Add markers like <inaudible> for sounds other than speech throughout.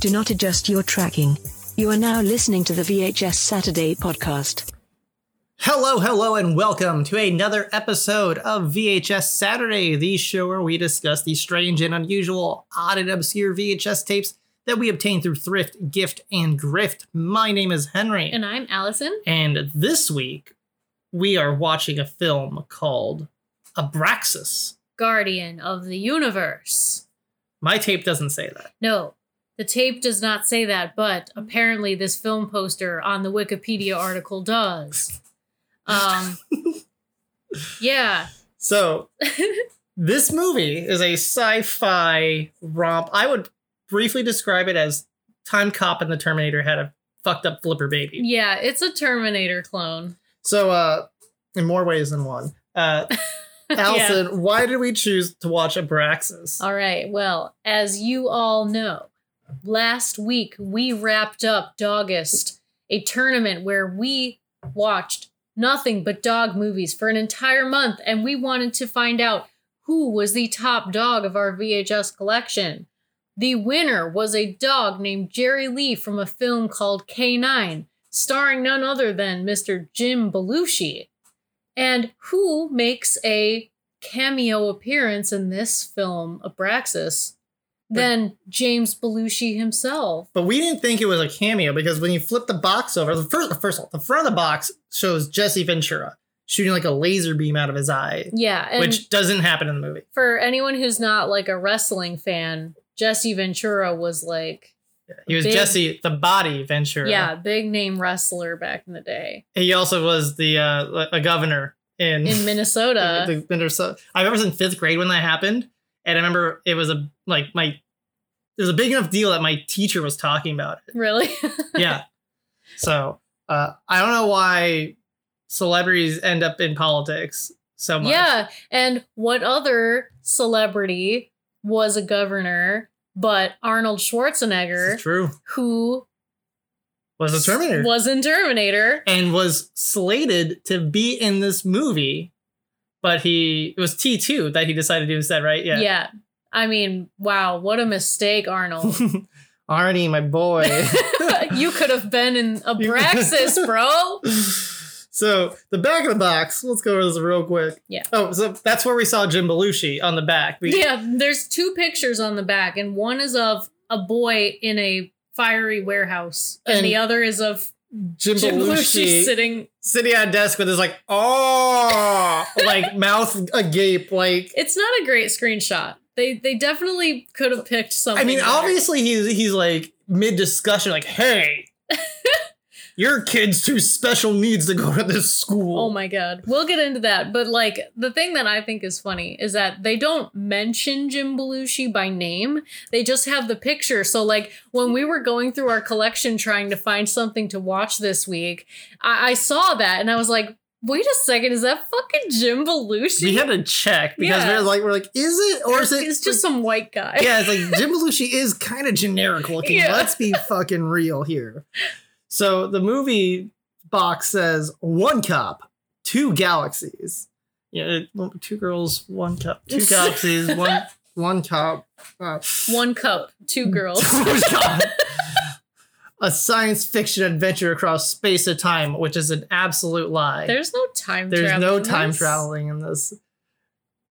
Do not adjust your tracking. You are now listening to the VHS Saturday podcast. Hello, hello, and welcome to another episode of VHS Saturday, the show where we discuss the strange and unusual, odd and obscure VHS tapes that we obtain through thrift, gift, and grift. My name is Henry, And I'm Allison. and this week we are watching a film called Abraxas. Guardian of the Universe. My tape doesn't say that. No, the tape does not say that, but apparently this film poster on the Wikipedia article does. Um, <laughs> yeah. So, <laughs> this movie is a sci fi romp. I would briefly describe it as Time Cop and the Terminator had a fucked up flipper baby. Yeah, it's a Terminator clone. So, uh, in more ways than one. Uh, <laughs> Allison, why did we choose to watch Abraxas? All right. Well, as you all know, last week we wrapped up DAWGUST, a tournament where we watched nothing but dog movies for an entire month, and we wanted to find out who was the top dog of our VHS collection. The winner was a dog named Jerry Lee from a film called K9, starring none other than Mr. Jim Belushi. And who makes a cameo appearance in this film, Abraxas, than James Belushi himself. But we didn't think it was a cameo because when you flip the box over, the first, first of all, the front of the box shows Jesse Ventura shooting like a laser beam out of his eye, Yeah, which doesn't happen in the movie. for anyone who's not like a wrestling fan, Jesse Ventura was like, He was Big- Jesse the Body Ventura. yeah, big name wrestler back in the day He also was the uh, a governor in in Minnesota. <laughs> the Minnesota. I remember in fifth grade when that happened, and I remember it was a like my it was a big enough deal that my teacher was talking about it. really? <laughs> Yeah. so uh, I don't know why celebrities end up in politics so much. yeah, and what other celebrity was a governor but Arnold Schwarzenegger, true. who Was a Terminator was in Terminator? and was slated to be in this movie, but he it was T two that he decided to do instead, right? Yeah. yeah. I mean, wow, what a mistake, Arnold. <laughs> Arnie, my boy. <laughs> you could have been in a Abraxas, bro. <laughs> so the back of the box. Let's go over this real quick. Yeah. Oh, so that's where we saw Jim Belushi on the back. We, Yeah, there's two pictures on the back, and one is of a boy in a fiery warehouse, and, And the other is of Jim, Jim Belushi, sitting. sitting at a desk with his like oh like <laughs> mouth agape like. It's not a great screenshot. They they definitely could have picked something. I mean, better. obviously he's he's like mid discussion, like, hey, your kid's too special needs to go to this school. Oh my god. We'll get into that. But like the thing that I think is funny is that they don't mention Jim Belushi by name. They just have the picture. So like when we were going through our collection trying to find something to watch this week, I, I saw that and I was like, wait a second, is that fucking Jim Belushi? We had to check because Yeah. we're like, we're like, is it or is it? it's just some white guy. yeah, it's like Jim Belushi is kind of generic looking. <laughs> Yeah. Let's be fucking real here. So the movie box says one cup, two galaxies. Yeah, two girls, one cup, two <laughs> galaxies, one one cup. Uh, One cup, two <laughs> girls. <laughs> A science fiction adventure across space and time, which is an absolute lie. There's no time There's no time this. traveling in this.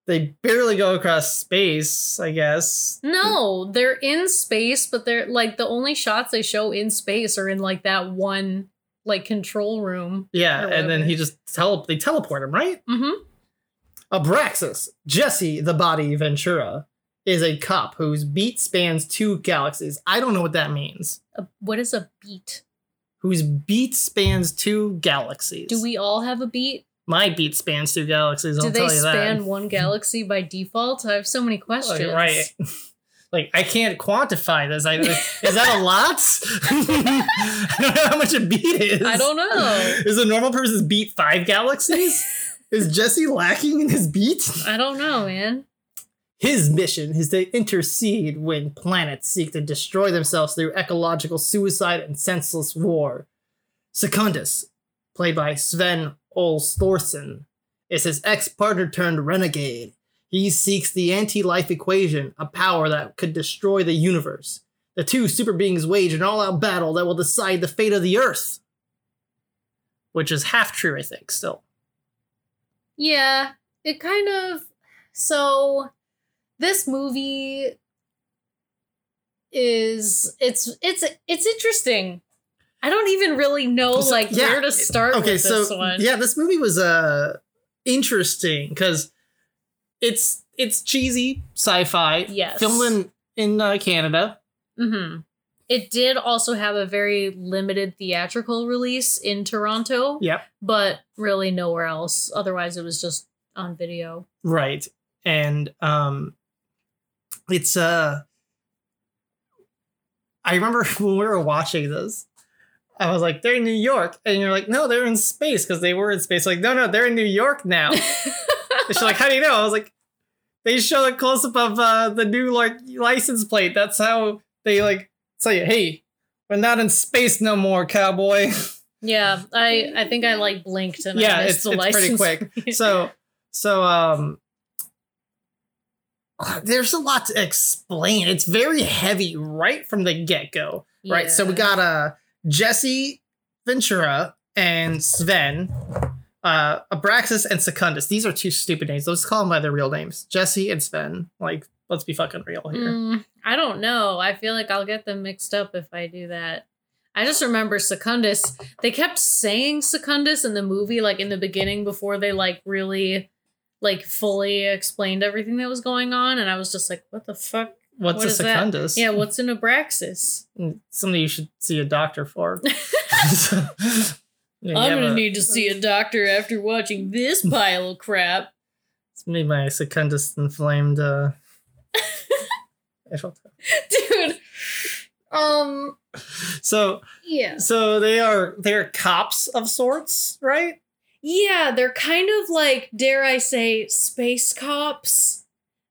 They barely go across space, I guess. No, they're in space, but they're like the only shots they show in space are in like that one like control room. Yeah, and then he just tele they teleport him, right? Mm-hmm. Abraxas, Jesse the Body Ventura, is a cop whose beat spans two galaxies. I don't know what that means. what is a beat? Whose beat spans two galaxies. Do we all have a beat? My beat spans two galaxies. I'll Do they tell you span that. one galaxy by default? I have so many oh, questions. Like, right. <laughs> Like I can't quantify this. I, is that a <laughs> lot? <laughs> I don't know how much a beat is. I don't know. Is a normal person's beat five galaxies? is Jesse lacking in his beat? I don't know, man. His mission is to intercede when planets seek to destroy themselves through ecological suicide and senseless war. Secundus, played by Sven Ole Thorsen, is his ex partner turned renegade. He seeks the anti life equation, a power that could destroy the universe. the two super beings wage an all-out battle that will decide the fate of the Earth. Which is half true, I think, still. Yeah, it kind of. So, this movie is it's it's it's interesting. I don't even really know So, like yeah, where to start okay, with so this one. yeah, this movie was uh interesting because it's it's cheesy sci-fi, Yes. filmed in in uh, Canada. Mm-hmm. It did also have a very limited theatrical release in Toronto, Yep, but really nowhere else. Otherwise, it was just on video. right, and um, it's uh, I remember <laughs> when we were watching this. I was like, they're in New York. And you're like, no, they're in space because they were in space. Like, no, no, they're in New York now. <laughs> And she's like, how do you know? I was like, they show a close up of uh, the new like license plate. That's how they like say, hey, we're not in space no more, cowboy. yeah, I I think I like blinked and Yeah, I missed it's- the it's pretty quick. <laughs> so, so um, there's a lot to explain. It's very heavy right from the get go. Right. So we got uh Jesse Ventura and Sven, uh Abraxas and Secundus. These are two stupid names. Let's call them by their real names. Jesse and Sven. Like, let's be fucking real here. Mm, I don't know. I feel like I'll get them mixed up if I do that. I just remember Secundus. They kept saying Secundus in the movie, like in the beginning, before they like really, like fully explained everything that was going on, and I was just like, "What the fuck? What's what a is that? Secundus? Yeah, what's an Abraxas? Something you should see a doctor for. <laughs> <laughs> I'm gonna a- need to see a doctor after watching this <laughs> pile of crap." It's me, my Secundus inflamed. uh Dude. Um. So, Yeah. so they are they are cops of sorts, right? Yeah, they're kind of like, dare I say, space cops.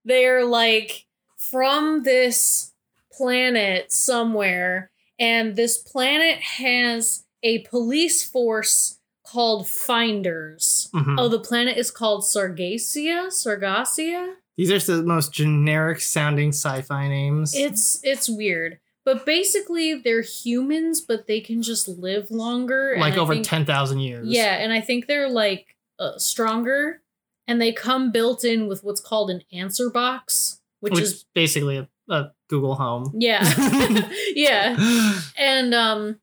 They're like from this planet somewhere, and this planet has a police force called Finders. Mhm. Oh, the planet is called Sargasia? Sargasia? These are the most generic sounding sci-fi names. It's it's weird. But basically they're humans, but they can just live longer. like over think- ten thousand years. Yeah, and I think they're like uh, stronger, and they come built in with what's called an answer box, which, which, is basically a, a Google Home. yeah, <laughs> <laughs> yeah, and um,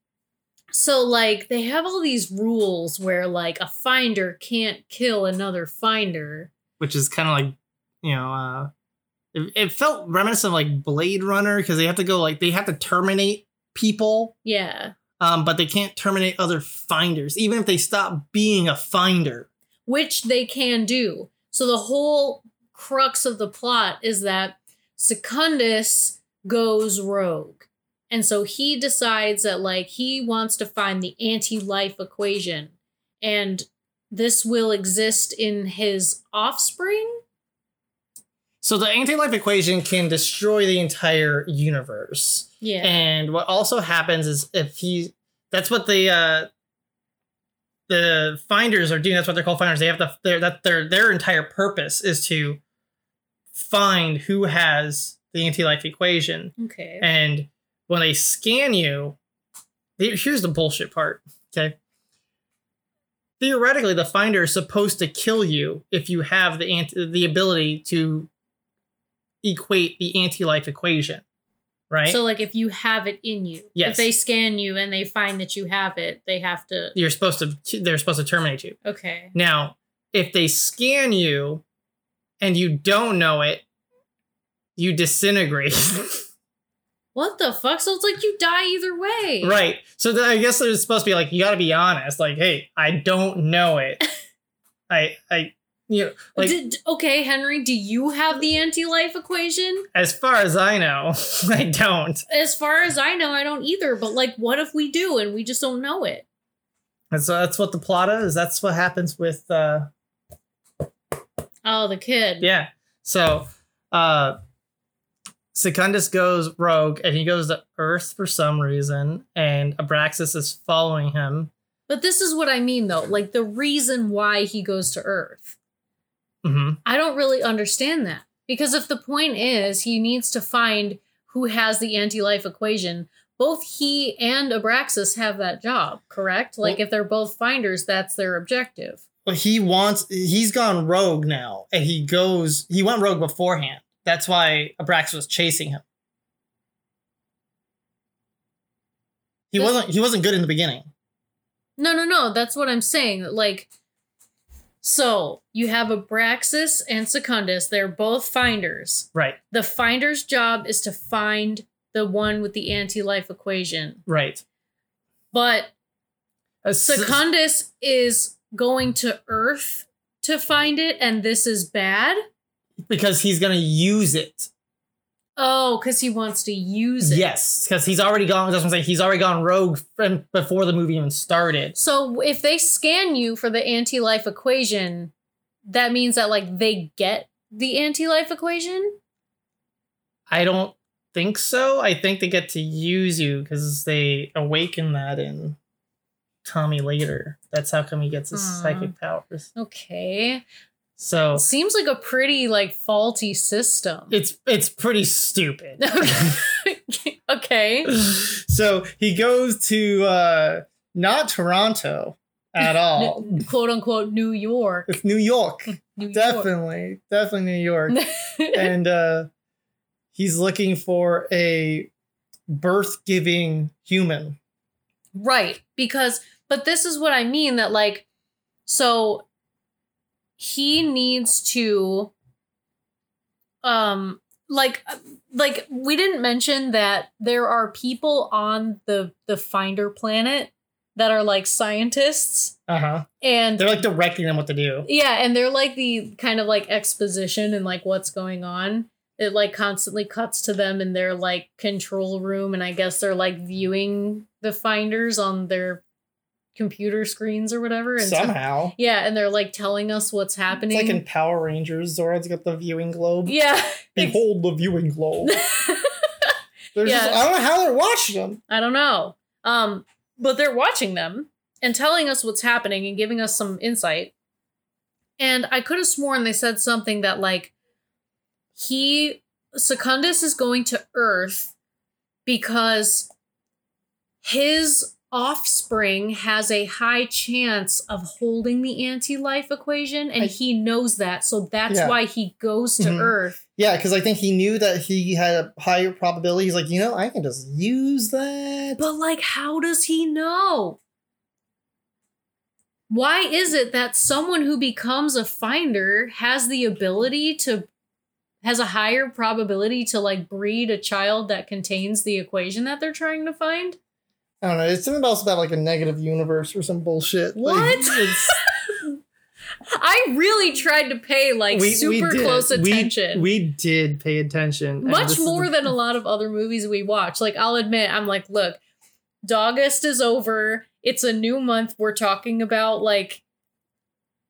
so like they have all these rules where like a finder can't kill another finder. which is kind of like you know uh it, it felt reminiscent of like blade runner because they have to go like they have to terminate people Yeah, um but they can't terminate other finders even if they stop being a finder which they can do. So the whole crux of the plot is that Secundus goes rogue. And so he decides that like he wants to find the anti-life equation and this will exist in his offspring. so the anti-life equation can destroy the entire universe Yeah. and what also happens is if he that's what the uh the finders are doing that's what they're called finders. They have to their that their their entire purpose is to find who has the anti-life equation. Okay. and when they scan you the- here's the bullshit part okay? Theoretically the finder is supposed to kill you if you have the anti- the ability to equate the anti-life equation right So like if you have it in you, Yes. if they scan you and they find that you have it, they have to you're supposed to they're supposed to terminate you Okay. now if they scan you and you don't know it you disintegrate <laughs> What the fuck? So it's like you die either way. right so i guess it's supposed to be like you got to be honest like hey i don't know it <laughs> i i you know like Did, okay, Henry, do you have the anti-life equation? as far as i know <laughs> i don't As far as I know, I don't either. But like, what if we do and we just don't know it? and so that's what the plot is that's what happens with uh Oh, the kid. yeah so uh secundus goes rogue and he goes to earth for some reason and abraxas is following him But this is what I mean, though. Like the reason why he goes to Earth. Hmm I don't really understand that because if the point is he needs to find who has the anti-life equation. Both he and Abraxas have that job, correct? Like Well- if they're both finders, that's their objective. But he wants he's gone rogue now, and he goes he went rogue beforehand. That's why Abraxas was chasing him. He This- wasn't he wasn't good in the beginning. No, no, no. That's what I'm saying. Like, so you have Abraxas and Secundus. They're both finders. Right. The finder's job is to find the one with the anti-life equation. Right. But Uh, s- Secundus is going to Earth to find it, and this is bad. because he's gonna use it. Oh, because he wants to use it. Yes, because he's already gone. That's what I'm saying. He's already gone rogue from before the movie even started. So if they scan you for the anti-life equation, that means that like they get the anti-life equation. I don't think so. I think they get to use you because they awaken that in Tommy later. That's how come he gets his psychic powers. Okay. So Seems like a pretty like faulty system. it's it's pretty stupid. <laughs> okay. <laughs> <laughs> so he goes to uh not Toronto at all. Quote unquote New York. it's New York. New York. Definitely. Definitely New York. and uh he's looking for a birth giving human. right. Because but this is what I mean that like so he needs to um like like we didn't mention that there are people on the the finder planet that are like scientists Uh-huh. and They're like directing them what to do. Yeah, and they're like the kind of like exposition and like what's going on. It like constantly cuts to them in their like control room, and I guess they're like viewing the finders on their computer screens or whatever. And so- Somehow. yeah, and they're like telling us what's happening. It's like in Power Rangers, Zora's got the viewing globe. yeah, <laughs> Behold the viewing globe. <laughs> They're Yeah. just, I don't know how they're watching them. I don't know. Um, but they're watching them and telling us what's happening and giving us some insight. And I could have sworn they said something that like he Secundus is going to Earth because his offspring has a high chance of holding the anti-life equation and I- he knows that so that's Yeah. why he goes to Mhm. earth Yeah, because I think he knew that he had a higher probability. He's like, you know, I can just use that. But like, how does he know? Why is it that someone who becomes a finder has the ability to has a higher probability to like breed a child that contains the equation that they're trying to find? I don't know. It's something else about like a negative universe or some bullshit. Like, What? it's- <laughs> I really tried to pay like super did. close attention. We, did pay attention. much more the- than a lot of other movies we watch. Like I'll admit, I'm like, look, DAWGUST is over. It's a new month. We're talking about like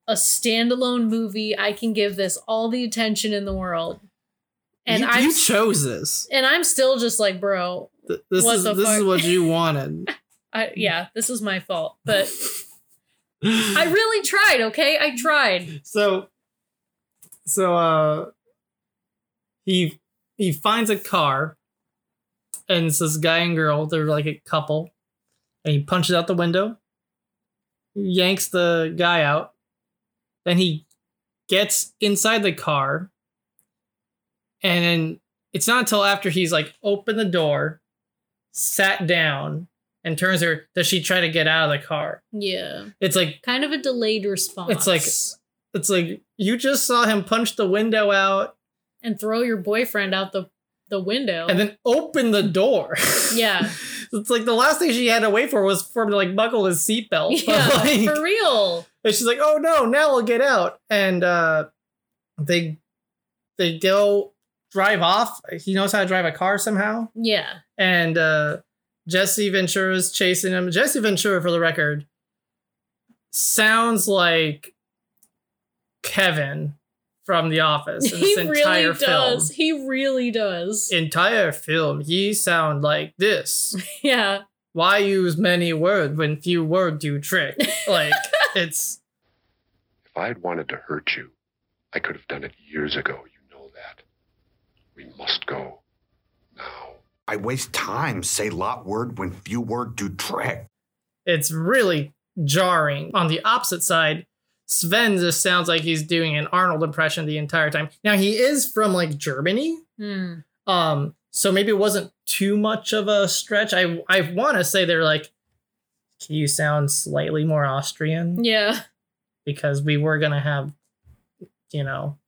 a standalone movie. I can give this all the attention in the world. And you, I'm you chose this. and I'm still just like, bro, Th- This is this is what you <laughs> wanted. I yeah, this is my fault. But <laughs> I really tried, okay? I tried. so so uh he he finds a car and it's this guy and girl they're like a couple and he punches out the window yanks the guy out then he gets inside the car and then it's not until after he's like opened the door sat down and turns her does she try to get out of the car Yeah. it's like Kind of a delayed response. It's like- it's like you just saw him punch the window out and throw your boyfriend out the the window. and then open the door. Yeah. <laughs> it's like the last thing she had to wait for was for him to like buckle his seatbelt. <laughs> yeah, Like, for real. and she's like, "Oh no, now we'll get out." And uh they they go drive off. He knows how to drive a car somehow. Yeah. And uh Jesse Ventura's chasing him. Jesse Ventura, for the record, sounds like Kevin from The Office in He this really entire film. does. He really does. entire film, he sound like this. <laughs> yeah. Why use many words when few words do trick? Like <laughs> it's If I had wanted to hurt you, I could have done it years ago. You know that. We must go now. I waste time, say lot word when few word do trick. It's really jarring. On the opposite side, Sven just sounds like he's doing an Arnold impression the entire time. Now he is from like Germany, Hmm. um, so maybe it wasn't too much of a stretch. I I want to say they're like, can you sound slightly more Austrian? Yeah. Because we were gonna have, you know,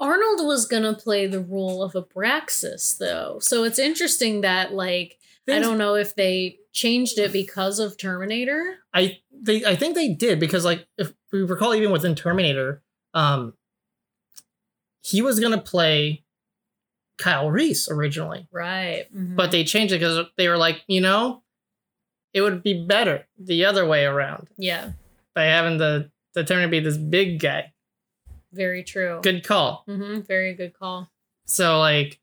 Arnold was gonna play the role of Abraxas, though. So it's interesting that, like, I don't know if they changed it because of Terminator. I they I think they did because like if we recall even within Terminator, um he was gonna play Kyle Reese originally. Right. Mhm. But they changed it because they were like, you know, it would be better the other way around yeah, by having the the Terminator be this big guy. Very true. Good call. hmm Very good call. So like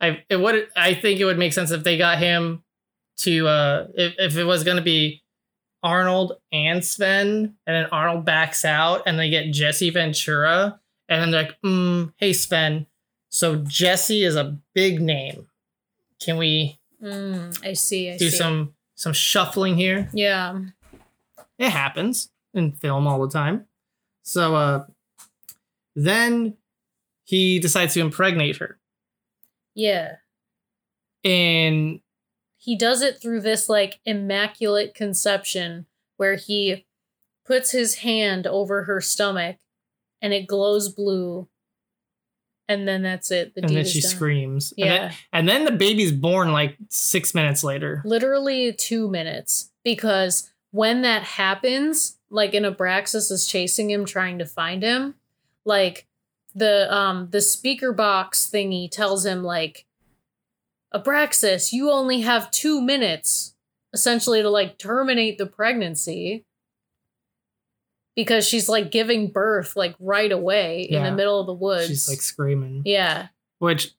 I it would I think it would make sense if they got him to uh if, if it was gonna be Arnold and Sven, and then Arnold backs out and they get Jesse Ventura, and then they're like, mm, hey Sven, so Jesse is a big name. Can we Mm, I see. I do see. some some shuffling here? Yeah. It happens in film all the time. So uh then he decides to impregnate her. Yeah. And he does it through this like immaculate conception where he puts his hand over her stomach and it glows blue and then that's it the and then she done. screams. And yeah then, and then the baby's born like six minutes later. literally two minutes because when that happens like an abraxas is chasing him trying to find him like the um the speaker box thingy tells him like abraxas you only have two minutes essentially to like terminate the pregnancy. Because she's like giving birth like right away in the middle of the woods She's like screaming. yeah. Which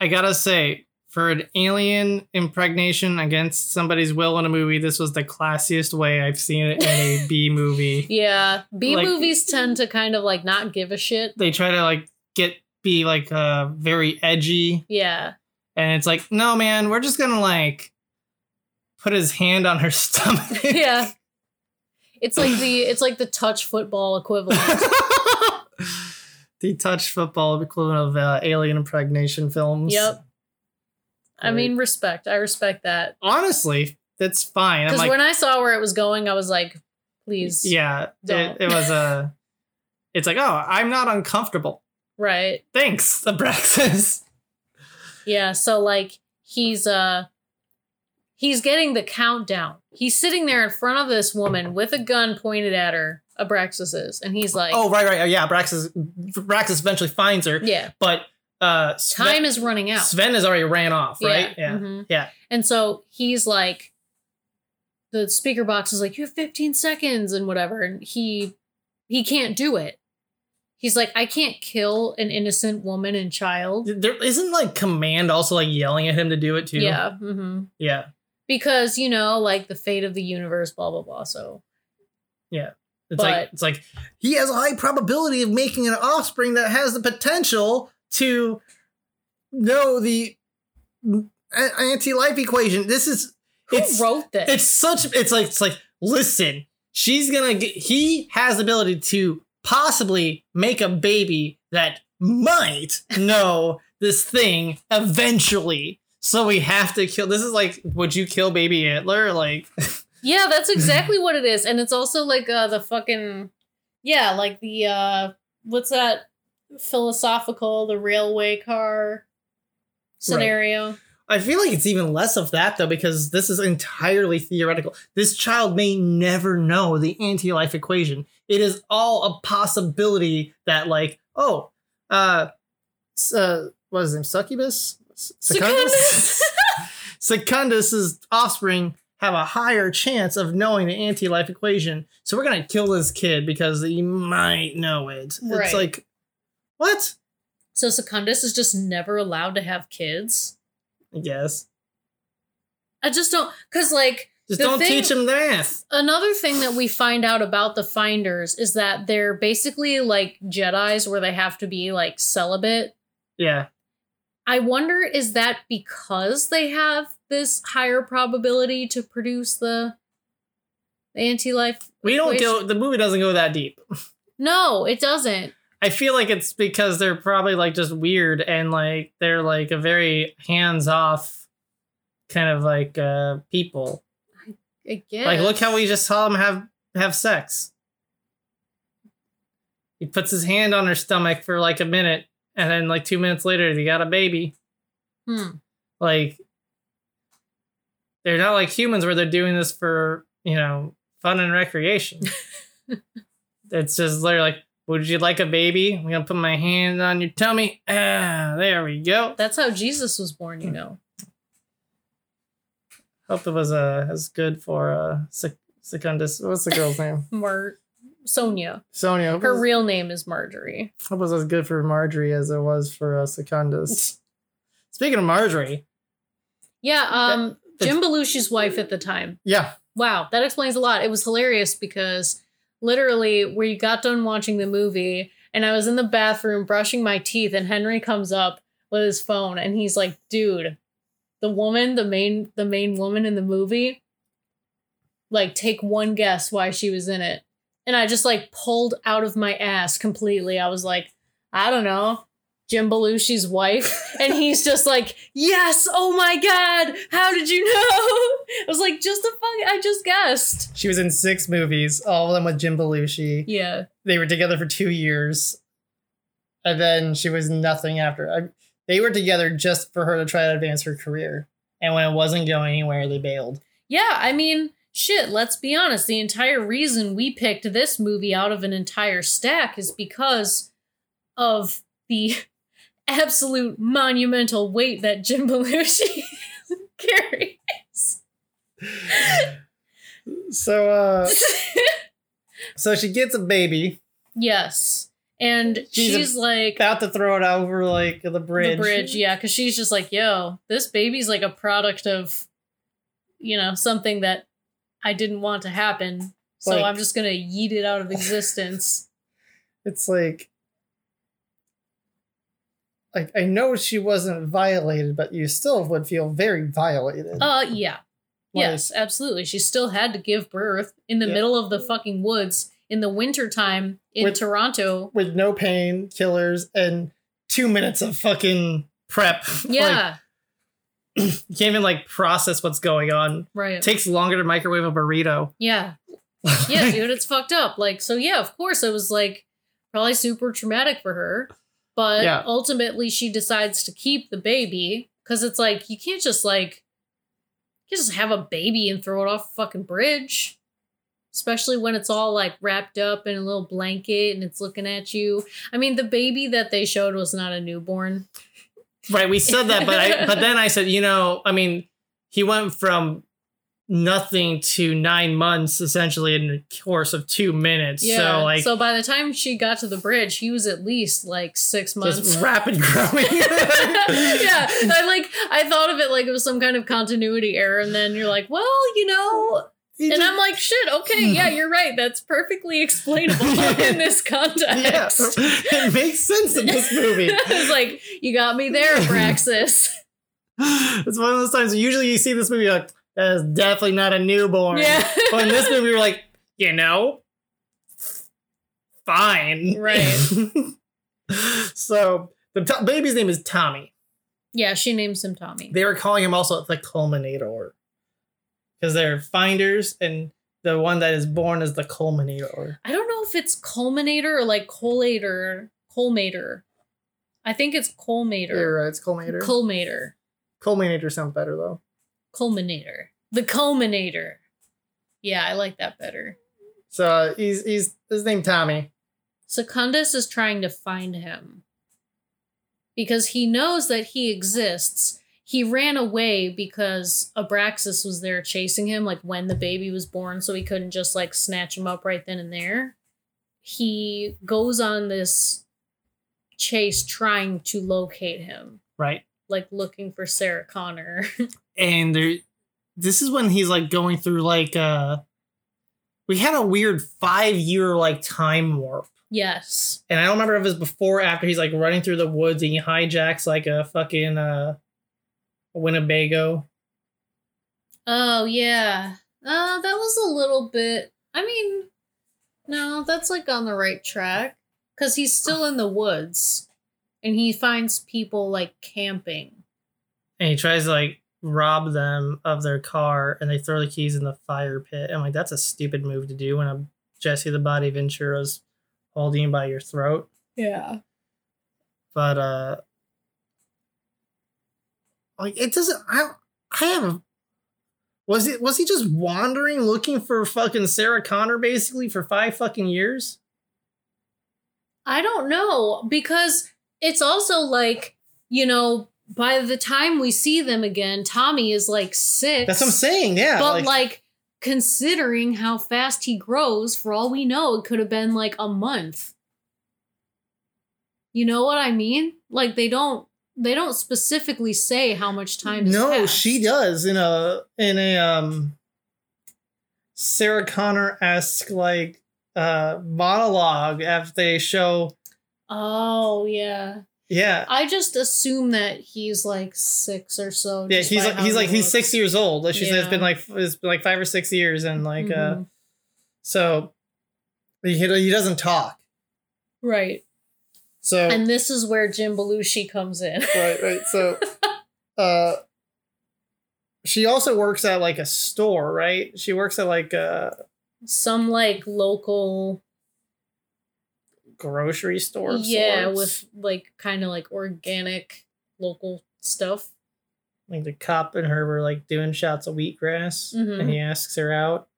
I gotta say, for an alien impregnation against somebody's will in a movie, this was the classiest way I've seen it in a B movie. <laughs> yeah b Like- movies tend to kind of like not give a shit They try to like get be like uh very edgy, yeah and it's like, no man, we're just gonna like put his hand on her <laughs> stomach. yeah. <laughs> It's like the it's like the touch football equivalent. the touch football equivalent of uh, alien impregnation films. yep. I mean, respect. I respect that. honestly, that's fine. Because like, when I saw where it was going, I was like, please. yeah, it, Don't. it was a. <laughs> It's like, oh, I'm not uncomfortable. Right. Thanks, Abraxas. Yeah. So like he's uh he's getting the countdown. He's sitting there in front of this woman with a gun pointed at her. Abraxas is, and he's like, oh, right, right, yeah. Abraxas, Abraxas eventually finds her, yeah. but uh, Sven, Time is running out. Sven has already ran off, right? Yeah, mhm. yeah. And so he's like, the speaker box is like, you have 15 seconds and whatever. And he he can't do it. He's like, I can't kill an innocent woman and child. There isn't like command also like yelling at him to do it too. Yeah. hmm yeah. Because, you know, like the fate of the universe, blah, blah, blah. So, Yeah. It's like it's like he has a high probability of making an offspring that has the potential to know the anti-life equation. This is who it's wrote this? it's such it's like it's like listen, she's gonna get he has the ability to possibly make a baby that might know this thing eventually. So we have to kill. This is like, would you kill baby Hitler? Like, <laughs> yeah, that's exactly what it is. And it's also like uh, the fucking, yeah, like the, uh, what's that philosophical, the railway car scenario? I feel like it's even less of that though, because this is entirely theoretical. This child may never know the anti-life equation. It is all a possibility that, like, oh, uh, uh what is his name? Succubus? Secundus. <laughs> Secundus's offspring have a higher chance of knowing the anti-life equation. So we're gonna kill this kid because he might know it. Right. It's like, what? So Secundus is just never allowed to have kids. I guess. I just don't, because like Just don't thing- teach him math. another thing that we find out about the Finders is that they're basically like Jedi's where they have to be like celibate. Yeah. I wonder is that because they have this higher probability to produce the, the anti-life? We don't equation? go. The movie doesn't go that deep. <laughs> No, it doesn't. I feel like it's because they're probably like just weird and like they're like a very hands off kind of like uh people. I guess. Like look how we just saw him have have sex. He puts his hand on her stomach for like a minute and then like 2 minutes later they got a baby. Hmm. Like they're not like humans where they're doing this for, you know, fun and recreation. <laughs> it's just they're like, would you like a baby? I'm gonna put my hand on your tummy. Ah, there we go. That's how Jesus was born, you know. Hope it was uh, as good for uh, Sec- Secundus. What's the girl's name? <laughs> Mar Sonia. Sonia. Hope Her was- real name is Marjorie. hope it was as good for Marjorie as it was for uh, Secundus. <laughs> Speaking of Marjorie, Yeah, um Jim Belushi's wife at the time. yeah, Wow, that explains a lot. It was hilarious because literally we got done watching the movie and I was in the bathroom brushing my teeth and Henry comes up with his phone and he's like, "Dude, the woman, the main the main woman in the movie, like take one guess why she was in it." And I just like pulled out of my ass completely. I was like, "I don't know." Jim Belushi's wife, and he's just like, "Yes, oh my god, how did you know?" <laughs> I was like, "Just a fuck, I just guessed." she was in six movies, all of them with Jim Belushi. Yeah, They were together for two years, and then she was nothing after. I, they were together just for her to try to advance her career, and when it wasn't going anywhere, they bailed. yeah. I mean, shit. Let's be honest. The entire reason we picked this movie out of an entire stack is because of the absolute monumental weight that Jim Belushi <laughs> carries. So, uh, <laughs> so she gets a baby, yes, and She's a- like. about to throw it over like the bridge. The bridge, yeah, because she's just like, yo, this baby's like a product of, you know, something that I didn't want to happen. So Like- I'm just gonna yeet it out of existence. <laughs> It's like, like I know she wasn't violated, but you still would feel very violated. Uh, yeah, Like, yes, absolutely. She still had to give birth in the Yeah. middle of the fucking woods in the wintertime in With- Toronto. with no pain killers and two minutes of fucking prep. <laughs> Like, Yeah, <clears throat> you can't even like process what's going on. right. It takes longer to microwave a burrito. yeah, <laughs> yeah, dude, it's fucked up. Like, so yeah, of course, it was like probably super traumatic for her. But Yeah. ultimately, she decides to keep the baby because it's like you can't just like you can't just have a baby and throw it off a fucking bridge, especially when it's all like wrapped up in a little blanket and it's looking at you. I mean, the baby that they showed was not a newborn. Right, we said that, but I but then I said, you know, I mean, he went from nothing to nine months essentially in the course of two minutes. Yeah. So like so by the time she got to the bridge, he was at least like six months. just <laughs> rapid growing. <laughs> yeah, <laughs> I like I thought of it like it was some kind of continuity error, and then you're like, well, you know, and just- I'm like, shit, okay, yeah, you're right. That's perfectly explainable in this context. yeah, it makes sense in this movie. it's like you got me there, Praxis. It's one of those times usually you see this movie like, that is definitely not a newborn. Yeah. <laughs> But in this movie, you're like, you know, fine. Right. <laughs> so the to- baby's name is Tommy. Yeah, she names him Tommy. They were calling him also the culminator because they're finders, and the one that is born is the culminator. I don't know if it's culminator or like collator, colmator. I think it's colmator. You're right, it's culminator. Culmator. culminator sounds better though. Culminator. The culminator. Yeah, I like that better. So he's he's his name Tommy. Secundus is trying to find him because he knows that he exists. He ran away because Abraxas was there chasing him, like when the baby was born, so he couldn't just like snatch him up right then and there. He goes on this chase trying to locate him, Right. like looking for Sarah Connor. <laughs> and there this is when he's like going through like uh we had a weird five year like time warp Yes. And I don't remember if it was before or after he's like running through the woods and he hijacks like a fucking uh Winnebago. Oh yeah. Uh that was a little bit I mean no, that's like on the right track cuz he's still in the woods and he finds people like camping. And he tries to like rob them of their car and they throw the keys in the fire pit. I'm like, that's a stupid move to do when a Jesse the Body Ventura's holding you by your throat. Yeah. But uh like it doesn't I I have was it was he just wandering looking for fucking Sarah Connor basically for five fucking years? I don't know because it's also like, you know, by the time we see them again, Tommy is like 6. That's what I'm saying, yeah. but like, considering how fast he grows, for all we know, it could have been like a month. You know what I mean? Like they don't they don't specifically say how much time. no, passed. she does in a in a um Sarah Connor esque like uh monologue after they show Oh yeah, yeah I just assume that he's like six or so. yeah he's like he's like he's looks. six years old like she said it's Yeah. been like it's been like five or six years and like uh Mhm. so he, he doesn't talk right, so and this is where Jim Belushi comes in. right right so <laughs> uh she also works at like a store right she works at like a Some like local, grocery store yeah, sorts. with like kind of like organic local stuff. like the cop and her were like doing shots of wheatgrass Mhm. and he asks her out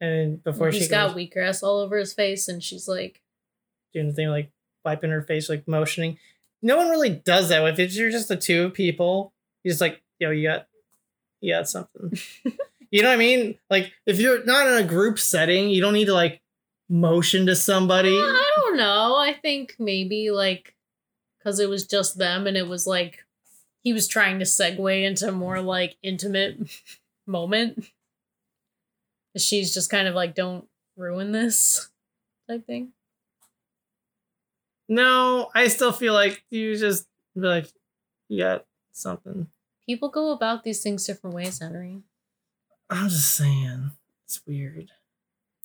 and before He's she got goes wheatgrass all over his face, and she's like, doing the thing like wiping her face like motioning no one really does that if it's you're just the two people you're just like yo you got you got something <laughs> you know what i mean like if you're not in a group setting you don't need to like motion to somebody uh, I don't know. I think maybe like because it was just them and it was like he was trying to segue into more like intimate <laughs> moment. She's just kind of like, don't ruin this type thing. no i still feel like you just be like you got something People go about these things different ways, Henry. i'm just saying it's weird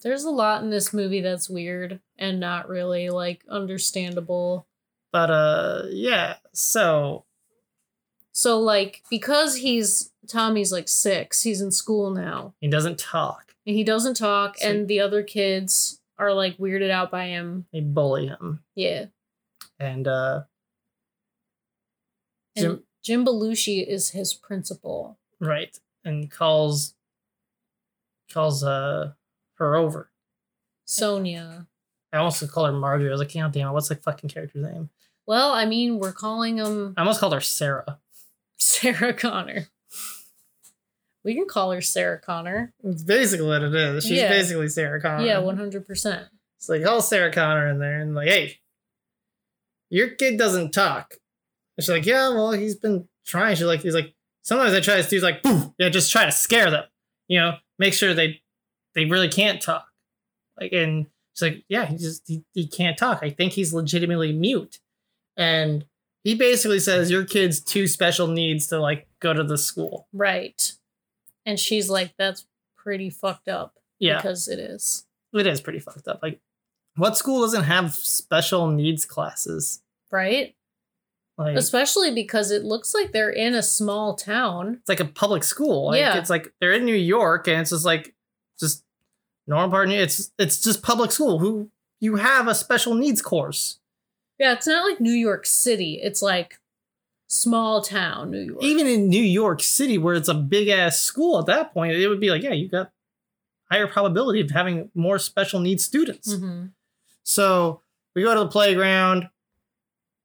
There's a lot in this movie that's weird and not really like understandable. But uh yeah, so So like because he's Tommy's like six, he's in school now. he doesn't talk. And he doesn't talk, So- and the other kids are like weirded out by him. They bully him. Yeah. And uh And Jim- Jim, Belushi is his principal. right. And calls calls uh her over. Sonia. I almost called her Margaret. I was like, God damn it, what's the fucking character's name? Well, I mean, we're calling him I almost called her Sarah. Sarah Connor. We can call her Sarah Connor. It's basically what it is. She's Yeah. basically Sarah Connor. Yeah, 100%. It's like, call Sarah Connor in there and like, hey, your kid doesn't talk. And she's like, yeah, well, he's been trying. She's like, he's like, sometimes I try to do like, boom, yeah, just try to scare them, you know, make sure they they really can't talk. Like, and she's like, yeah, he just he, he can't talk. I think he's legitimately mute. And he basically says your kid's too special needs to like go to the school. Right. And she's like, that's pretty fucked up. Yeah, Because it is. it is pretty fucked up. Like, what school doesn't have special needs classes? Right? Like, Especially because it looks like they're in a small town. it's like a public school. Like Yeah. it's like they're in New York and it's just like just normal part it's it's just public school. Who you have a special needs course. Yeah, it's not like New York City. It's like small town New York. Even in New York City where it's a big ass school at that point, it would be like, yeah, you got higher probability of having more special needs students. Mhm. So we go to the playground.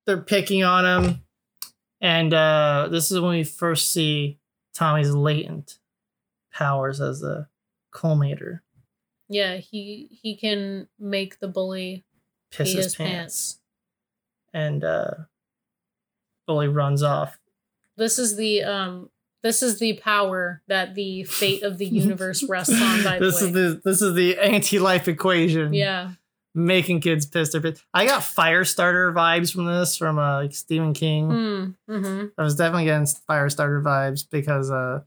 They're picking on him. And uh, this is when we first see Tommy's latent powers as a culmator. Yeah, he he can make the bully Piss his, his pants. pants. And uh, Bully runs off. This is the um this is the power that the fate of the universe <laughs> rests on by the way, this is the this is the anti-life equation. yeah. making kids piss their pants. I got Firestarter vibes from this from uh, like Stephen King. Mm, hmm I was definitely getting Firestarter vibes because uh,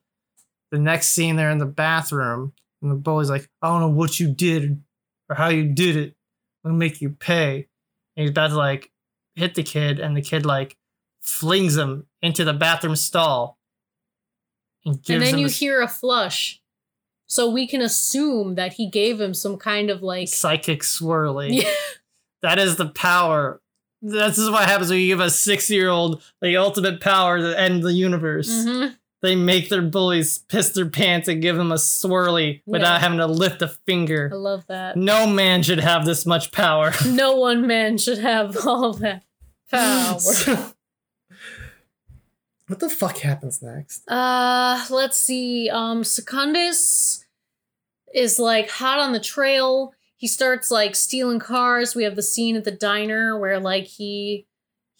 the next scene they're in the bathroom and the bully's like, I don't know what you did or how you did it. I'm gonna make you pay. And he's about to like hit the kid, and the kid like flings him into the bathroom stall. And, gives And then you a hear a flush. So we can assume that he gave him some kind of like psychic swirly. Yeah. <laughs> That is the power. This is what happens when you give a six year old the ultimate power to end the universe. Mhm. They make their bullies piss their pants and give them a swirly without Yeah. having to lift a finger. I love that. No man should have this much power. <laughs> No one man should have all that power. <laughs> what the fuck happens next? Uh, let's see. Um, Secundus is like hot on the trail. He starts like stealing cars. We have the scene at the diner where like he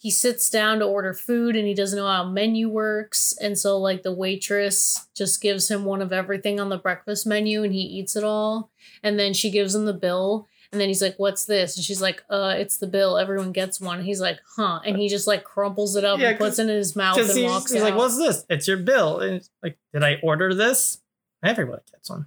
he sits down to order food and he doesn't know how menu works, and so like the waitress just gives him one of everything on the breakfast menu and he eats it all, and then she gives him the bill. And then he's like, "What's this?" And she's like, "Uh, it's the bill. Everyone gets one." He's like, "Huh?" And he just like crumples it up Yeah, and puts it in his mouth and he's, walks he's out. like, "What's this? It's your bill." And it's like, "Did I order this?" Everybody gets one.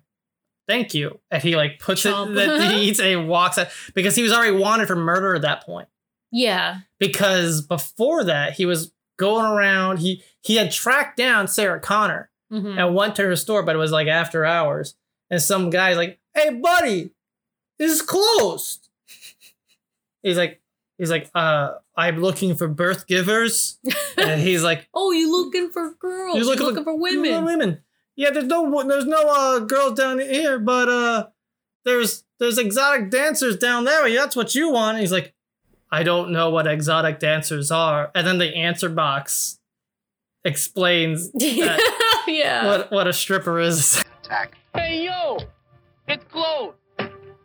Thank you. And he like puts Chomp. it that he <laughs> eats and he walks out because he was already wanted for murder at that point. Yeah, Because before that, he was going around. He he had tracked down Sarah Connor Mhm. and went to her store, but it was like after hours. And some guy's like, "Hey, buddy, this is closed." <laughs> He's like, he's like, uh, I'm looking for birth givers, <laughs> and he's like, Oh, you looking for girls? He's You're looking looking, for- for, women. women. Yeah, there's no there's no uh girls down here, but uh there's there's exotic dancers down there. That's what you want. And he's like, I don't know what exotic dancers are. And then the answer box explains <laughs> yeah, yeah. what what a stripper is. Hey, yo! It's closed!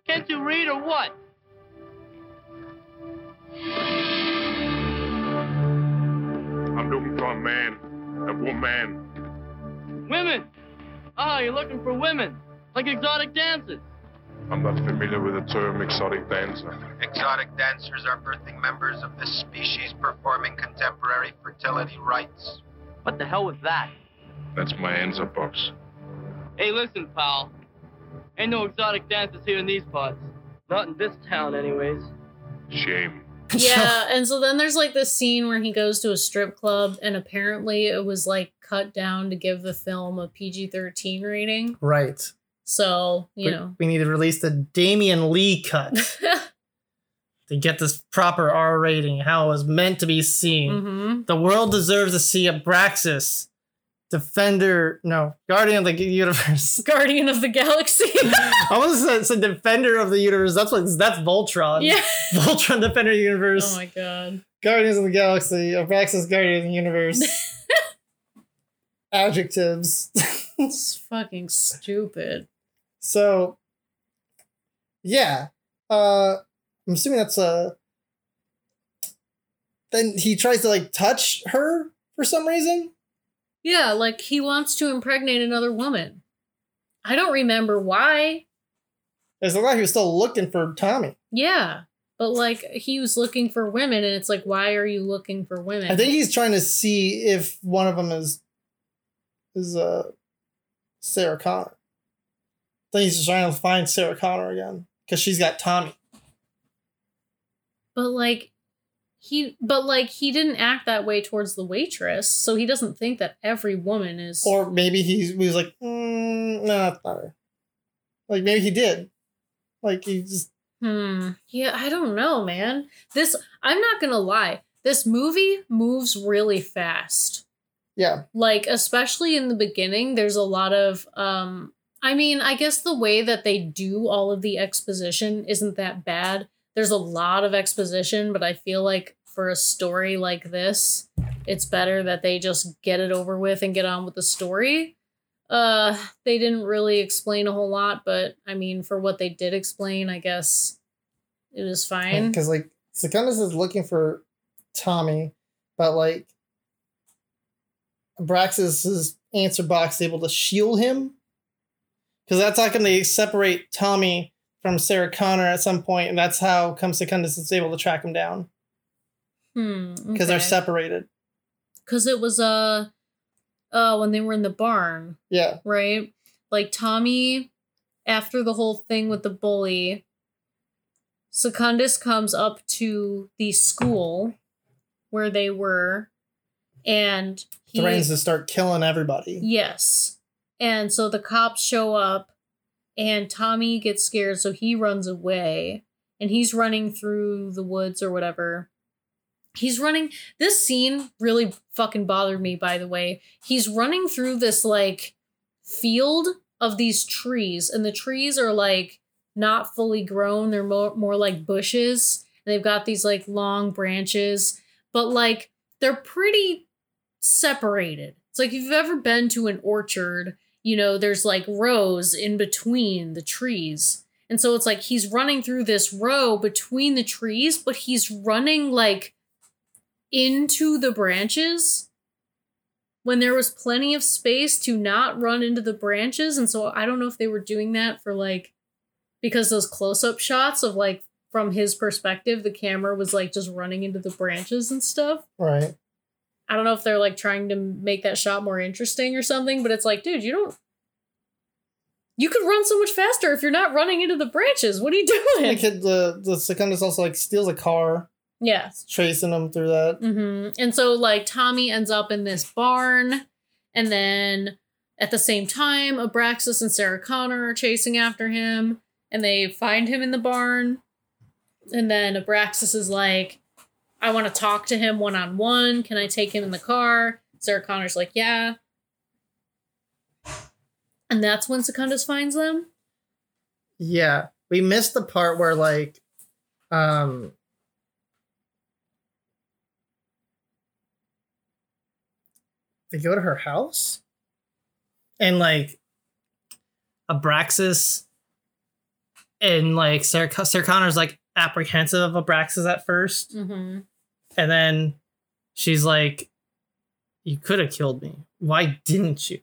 Can't you read or what? I'm looking for a man, a woman. Women! Ah, you're looking for women. Like exotic dancers. I'm not familiar with the term exotic dancer. Exotic dancers are birthing members of this species performing contemporary fertility rites. What the hell was that? That's my answer box. Hey, listen, pal. Ain't no exotic dancers here in these parts. Not in this town, anyways. Shame. yeah, <laughs> and so then there's like this scene where he goes to a strip club, and apparently it was like cut down to give the film a PG 13 rating. right. So, you we, know. we need to release the Damian Lee cut <laughs> to get this proper R rating, how it was meant to be seen. hmm The world deserves to see a Abraxas, Defender, no, Guardian of the Universe. <laughs> Guardian of the Galaxy. <laughs> I almost said, said Defender of the Universe. That's what that's Voltron. yeah. Voltron, Defender of the Universe. Oh my god. Guardians of the Galaxy, Abraxas, Guardian of the Universe. Adjectives. It's fucking stupid. So, yeah. Uh, I'm assuming that's a. Then he tries to like touch her for some reason. Yeah, like he wants to impregnate another woman. I don't remember why. There's a lot he was still looking for Tommy. Yeah. But like he was looking for women and it's like why are you looking for women? I think he's trying to see if one of them is is uh Sarah Connor. I think he's just trying to find Sarah Connor again because she's got Tommy. but like he but like he didn't act that way towards the waitress, so he doesn't think that every woman is Or maybe he, he was like, mm, no, that's not her. Like maybe he did. Like he just Hmm. Yeah, I don't know, man. This I'm not gonna lie. This movie moves really fast. yeah. Like, especially in the beginning, there's a lot of um I mean, I guess the way that they do all of the exposition isn't that bad. There's a lot of exposition, but I feel like for a story like this, it's better that they just get it over with and get on with the story. Uh, they didn't really explain a whole lot, but I mean, for what they did explain, I guess it was fine. Because like Secundus is looking for Tommy, but like Abraxas's answer box is able to shield him. Because that's how can they separate Tommy from Sarah Connor at some point, and that's how come Secundus is able to track him down Hmm. because they're separated. Because it was uh, uh, when they were in the barn, Yeah. right? Like Tommy, after the whole thing with the bully, Secundus comes up to the school where they were, and he Threatens to start killing everybody. Yes. And so the cops show up and Tommy gets scared, so he runs away. And he's running through the woods or whatever. He's running. This scene really fucking bothered me, by the way. He's running through this like field of these trees, and the trees are like not fully grown. They're more, more like bushes. They've got these like long branches, but like they're pretty separated. It's like if you've ever been to an orchard, you know, there's like rows in between the trees. And so it's like he's running through this row between the trees, but he's running like into the branches when there was plenty of space to not run into the branches. And so I don't know if they were doing that for like because those close up shots of like from his perspective, the camera was like just running into the branches and stuff. Right. I don't know if they're like trying to make that shot more interesting or something, but it's like, dude, you don't. You could run so much faster if you're not running into the branches. What are you The <laughs> doing? kid, the the Secundus also like steals a car, Yeah. chasing him through that. Mm-hmm. And so, like, Tommy ends up in this barn, and then at the same time, Abraxas and Sarah Connor are chasing after him, and they find him in the barn. And then Abraxas is like, I want to talk to him one on one. Can I take him in the car? Sarah Connor's like, yeah. And that's when Secundus finds them. Yeah, we missed the part where like, um, they go to her house, and like, Abraxas, and like Sarah, Sarah Connor's like apprehensive of Abraxas at first, Mm-hmm. And then she's like, "You could have killed me. Why didn't you?"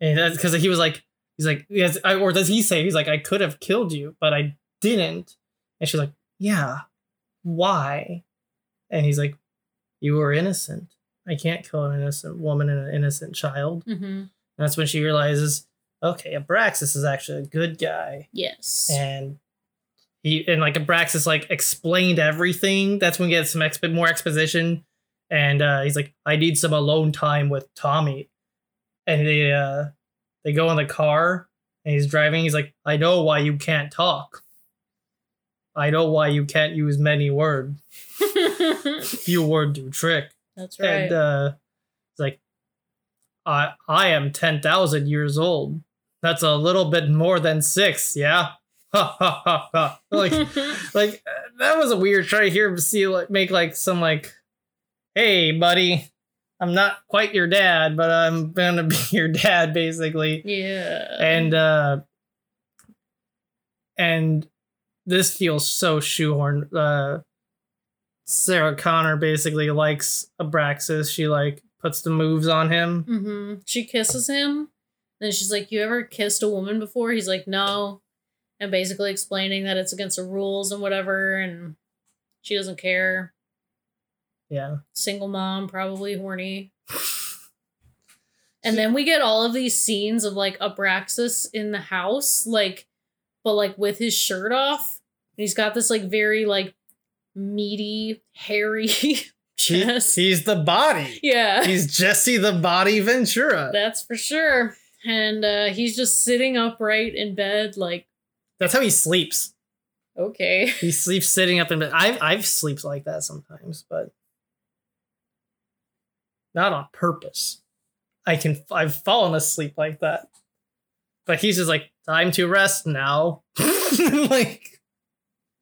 And that's because he was like, he's like, yes, I, or does he say he's like, I could have killed you, but I didn't. And she's like, Yeah, why? And he's like, You were innocent. I can't kill an innocent woman and an innocent child. Mm-hmm. And that's when she realizes, okay, Abraxas is actually a good guy, Yes. and he and like Abraxas like explained everything. That's when we get some exp- more exposition, and uh, he's like, I need some alone time with Tommy, and they uh they go in the car and he's driving. He's like, I know why you can't talk. I know why you can't use many words. <laughs> Few word do trick. That's right. And uh it's like I I am ten thousand years old. That's a little bit more than six, yeah. Ha ha ha ha. Like <laughs> like uh, that was a weird try to hear him see like make like some like hey buddy i'm not quite your dad but i'm gonna be <laughs> your dad basically yeah. and uh and this feels so shoehorned uh sarah connor basically likes abraxas she like puts the moves on him Mm-hmm. She kisses him. And she's like, You ever kissed a woman before? He's like, No. And basically explaining that it's against the rules and whatever. And she doesn't care. yeah Single mom, probably horny. <laughs> And then we get all of these scenes of like Abraxas in the house, like, but like with his shirt off. And he's got this like very like meaty, hairy <laughs> He- he's the body yeah. he's jesse the body ventura That's for sure. And uh, he's just sitting upright in bed, like, that's how he sleeps okay. <laughs> He sleeps sitting up in bed. I've I've sleeps like that sometimes, but not on purpose. I can I've fallen asleep like that. But he's just like, time to rest now. <laughs> like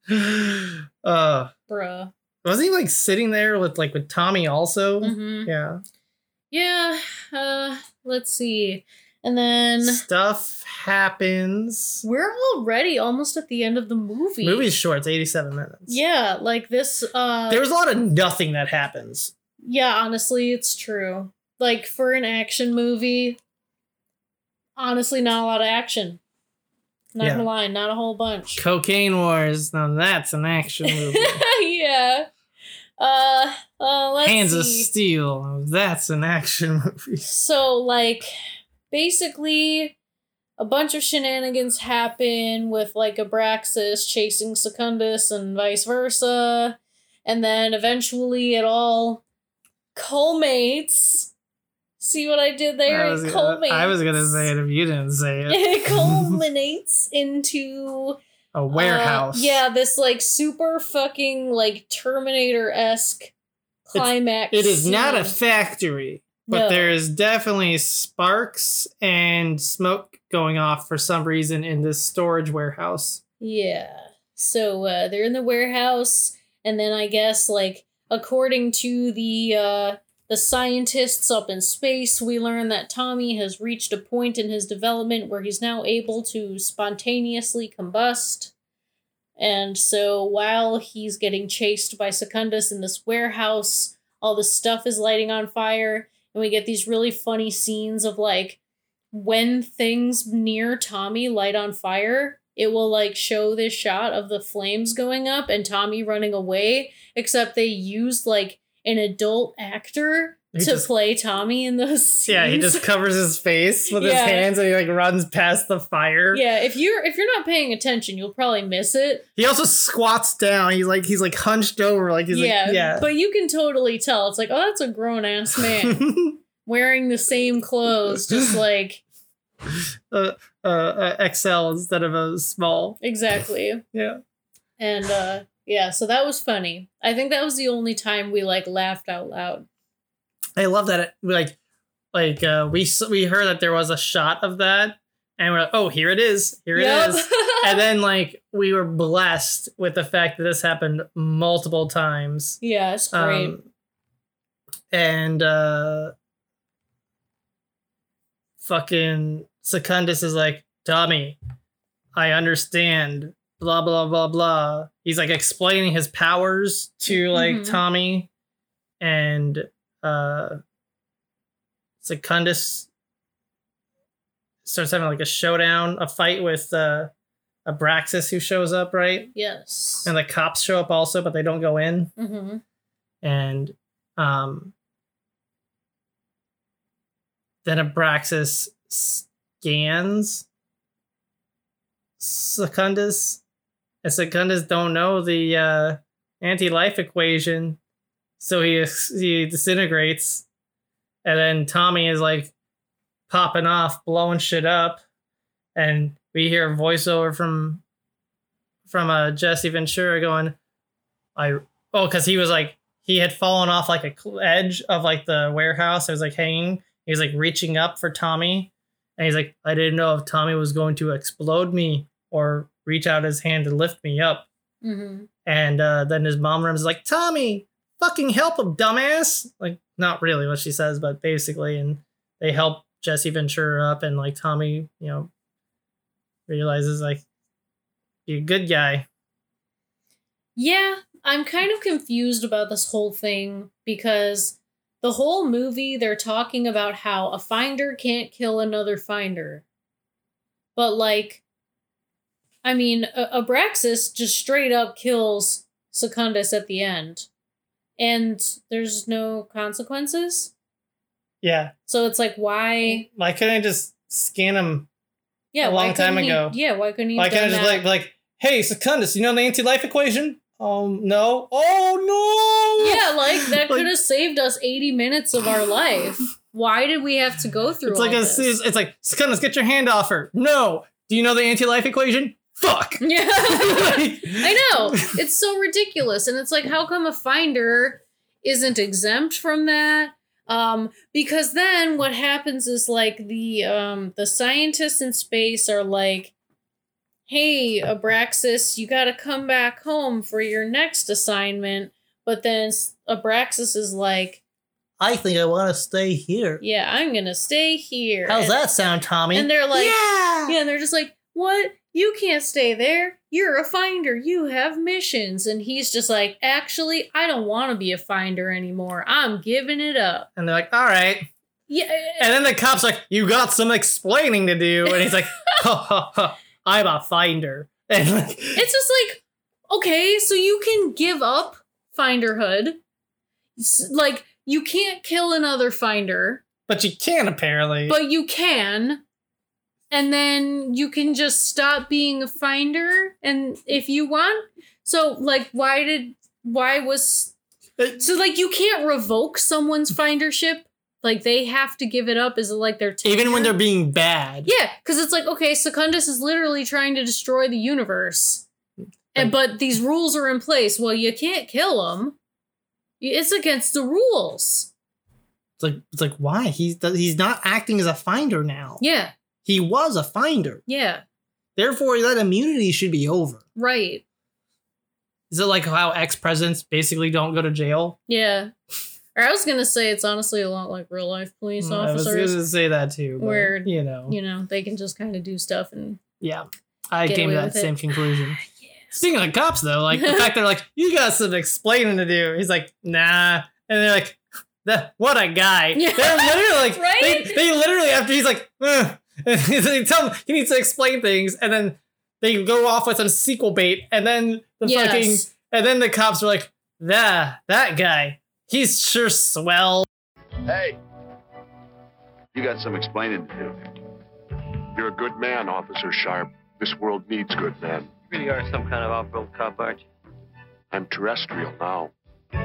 uh Bruh. wasn't he like sitting there with like with Tommy also? hmm Yeah. Yeah. Uh, let's see. And then Stuff happens. we're already almost at the end of the movie. Movie's short, it's 87 minutes. Yeah, like this. Uh, There's a lot of nothing that happens. yeah, honestly, it's true. Like for an action movie, honestly, not a lot of action. Not Yeah. gonna lie, not a whole bunch. Cocaine Wars. Now that's an action <laughs> movie. yeah. Uh, uh, let's Hands of. Steel. That's an action <laughs> movie. So, like, basically, a bunch of shenanigans happen with, like, Abraxas chasing Secundus and vice versa. And then eventually it all culminates. See what I did there? I was, it gonna, culminates. I was gonna say it if you didn't say it. <laughs> It <laughs> culminates into A warehouse. uh, yeah, this like super fucking like Terminator esque climax. It is not a factory, but No. there is definitely sparks and smoke going off for some reason in this storage warehouse. Yeah. So uh, they're in the warehouse, and then I guess like according to the uh, the scientists up in space, we learn that Tommy has reached a point in his development where he's now able to spontaneously combust. And so while he's getting chased by Secundus in this warehouse, all the stuff is lighting on fire, and we get these really funny scenes of like when things near Tommy light on fire, it will like show this shot of the flames going up and Tommy running away, except they used like an adult actor He to just- play Tommy in those scenes. <laughs> Yeah, he just covers his face with his hands and he like runs past the fire. Yeah, if you're if you're not paying attention, you'll probably miss it. He also squats down. He's like he's like hunched over, like he's yeah, like yeah. But you can totally tell. It's like, oh, that's a grown ass <laughs> man wearing the same clothes, just <laughs> like uh, uh, uh, XL instead of a small. exactly. Yeah. And uh yeah, so that was funny. I think that was the only time we like laughed out loud. I love that. It, like, like uh, we we heard that there was a shot of that, and we're like, oh, here it is, here it is. and then like we were blessed with the fact that this happened multiple times. yeah, it's great. Um, and uh, fucking Secundus is like, Tommy, I understand. Blah blah blah blah. He's like explaining his powers to like Mhm. Tommy, and uh, Secundus starts having like a showdown, a fight with uh, Abraxas who shows up, right? yes. And the cops show up also, but they don't go in hmm and um then Abraxas scans Secundus and Secundus don't know the uh anti-life equation so he he disintegrates and then Tommy is like popping off blowing shit up and we hear a voiceover from from uh Jesse Ventura going I oh cuz he was like he had fallen off like a edge of like the warehouse. It was like hanging. He was like reaching up for Tommy, and he's like, I didn't know if Tommy was going to explode me or reach out his hand to lift me up. hmm And uh, then his mom runs like, Tommy, fucking help him, dumbass. Like, not really what she says, but basically, and they help Jesse Ventura up, and like Tommy, you know, realizes like, you're a good guy. Yeah, I'm kind of confused about this whole thing because the whole movie they're talking about how a finder can't kill another finder. But like I mean, Abraxas just straight up kills Secundus at the end. And there's no consequences. Yeah. So it's like why Why couldn't I just scan him yeah, A long time he- ago. yeah, why couldn't he Why can't I just like like, hey Secundus, you know the anti-life equation? Um, no. Oh no. Yeah, like that <laughs> could have saved us 80 minutes of our life. Why did we have to go through It's like a, it's, it's like Secundus, get your hand off her. No. Do you know the anti-life equation? Fuck. <laughs> Yeah. Like- I know. It's so ridiculous. And it's like, how come a finder isn't exempt from that? Um, because then what happens is like the um the scientists in space are like, hey, Abraxas, you gotta come back home for your next assignment. But then S- Abraxas is like, I think I want to stay here. yeah, I'm gonna stay here. How's And- that sound, Tommy? And they're like, yeah. Yeah, and they're just like, what? You can't stay there. You're a finder. You have missions. And he's just like, actually, I don't want to be a finder anymore. I'm giving it up. And they're like, all right. Yeah. Eh, eh. And then the cop's like, you got some explaining to do. And he's like, ha ha ha. I'm a finder. <laughs> And like, It's just like, okay, so you can give up finderhood. Like, you can't kill another finder, but you can apparently. but you can. And then you can just stop being a finder and if you want. So like why did why was so like you can't revoke someone's findership? Like they have to give it up is it like their even when they're being bad. Yeah, because it's like, okay, Secundus is literally trying to destroy the universe. And but these rules are in place. Well, you can't kill him. It's against the rules. It's like it's like why he's he's not acting as a finder now. Yeah, He was a finder. yeah, Therefore, that immunity should be over. right. Is it like how ex presidents basically don't go to jail? Yeah. Or I was gonna say it's honestly a lot like real life police Mm, I was officers. going to say that too. but, Where, you know, You know, they can just kind of do stuff and yeah, I Get came to that with it. same conclusion. <sighs> Speaking of cops, though, like the <laughs> fact they're like, you got some explaining to do. He's like, nah, and they're like, that what a guy. <laughs> Yeah. They're literally like, Right? they, they literally after he's like, Ugh. And <laughs> they tell him he needs to explain things, and then they go off with some sequel bait, and then the fucking, and then the cops are like, that that guy, he's sure swell. Hey, you got some explaining to do. You're a good man, Officer Sharp. This world needs good men. You really are some kind of off-road cop, aren't you? I'm terrestrial now. How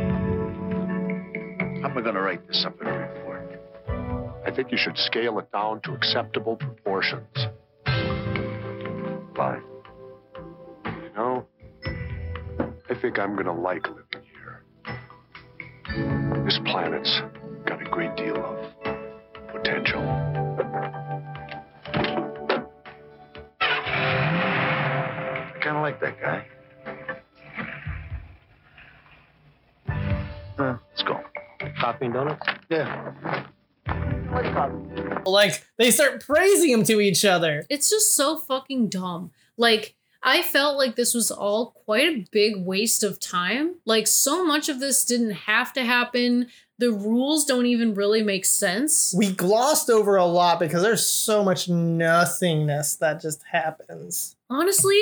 am I gonna write this up in a report? I think you should scale it down to acceptable proportions. Fine. You know, I think I'm gonna like living here. This planet's got a great deal of potential. I kind of like that guy. Uh, let's go. Coffee and donuts? Yeah. Like they start praising him to each other. It's just so fucking dumb. Like, I felt like this was all quite a big waste of time. Like, so much of this didn't have to happen. The rules don't even really make sense. We glossed over a lot because there's so much nothingness that just happens. Honestly,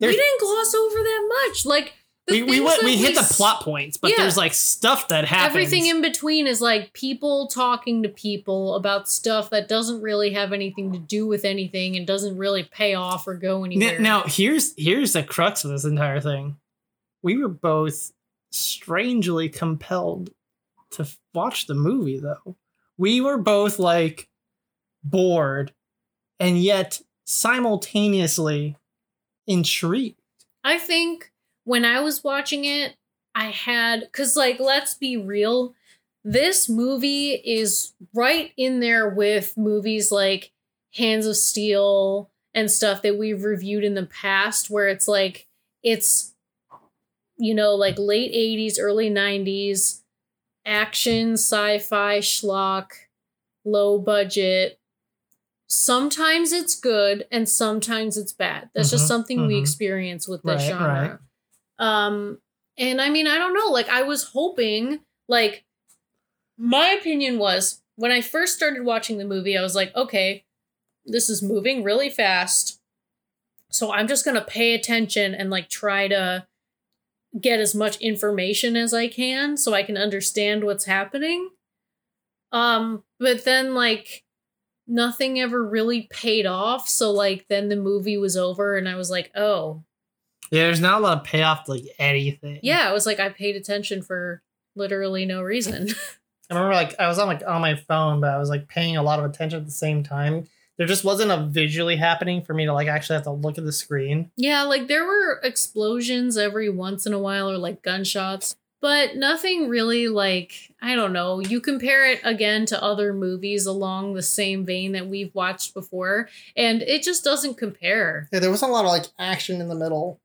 There's- we didn't gloss over that much. Like, the we we, went, we hit the plot points, but Yeah. there's like stuff that happens. Everything in between is like people talking to people about stuff that doesn't really have anything to do with anything and doesn't really pay off or go anywhere. Now here's here's the crux of this entire thing. We were both strangely compelled to watch the movie though. We were both like bored and yet simultaneously intrigued. I think when I was watching it, I had because like let's be real, this movie is right in there with movies like Hands of Steel and stuff that we've reviewed in the past, where it's like it's you know like late '80s, early '90s action, sci-fi, schlock, low budget. Sometimes it's good and sometimes it's bad. That's just Mhm, something we mhm. experience with this Right, genre. Um, and I mean, I don't know. Like, I was hoping, like, my opinion was when I first started watching the movie, I was like, okay, this is moving really fast. So I'm just going to pay attention and, like, try to get as much information as I can so I can understand what's happening. Um, but then, like, nothing ever really paid off. So, like, then the movie was over and I was like, oh, Yeah, there's not a lot of payoff to like anything. yeah, it was like, I paid attention for literally no reason. <laughs> I remember like I was on like on my phone, but I was like paying a lot of attention at the same time. There just wasn't a visually happening for me to like actually have to look at the screen. yeah, like there were explosions every once in a while or like gunshots, but nothing really like, I don't know. You compare it again to other movies along the same vein that we've watched before, and it just doesn't compare. Yeah, there wasn't a lot of like action in the middle.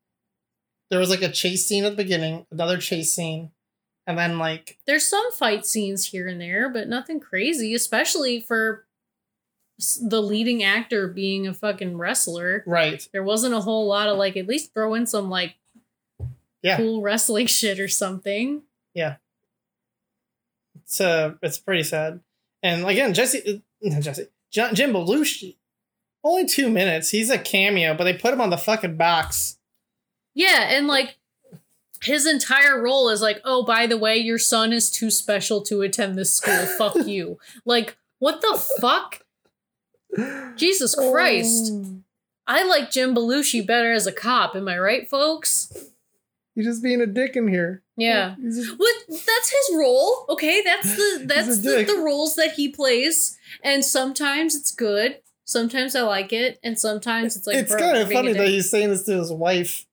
There was like a chase scene at the beginning, another chase scene, and then like There's some fight scenes here and there, but nothing crazy, especially for the leading actor being a fucking wrestler. right. There wasn't a whole lot of like, at least throw in some like Yeah. cool wrestling <laughs> shit or something. Yeah. It's uh it's pretty sad. And again, Jesse uh, <laughs> not Jesse Jim Belushi Only two minutes. He's a cameo, but they put him on the fucking box. Yeah, and like his entire role is like, oh, by the way, your son is too special to attend this school. Fuck <laughs> you. Like, what the fuck? Jesus oh. Christ. Oh. I like Jim Belushi better as a cop. Am I right, folks? He's just being a dick in here. Yeah. Just- What that's his role. Okay, that's the that's the, the roles that he plays. And sometimes it's good. Sometimes I like it, and sometimes it's like it's kind of funny that he's saying this to his wife.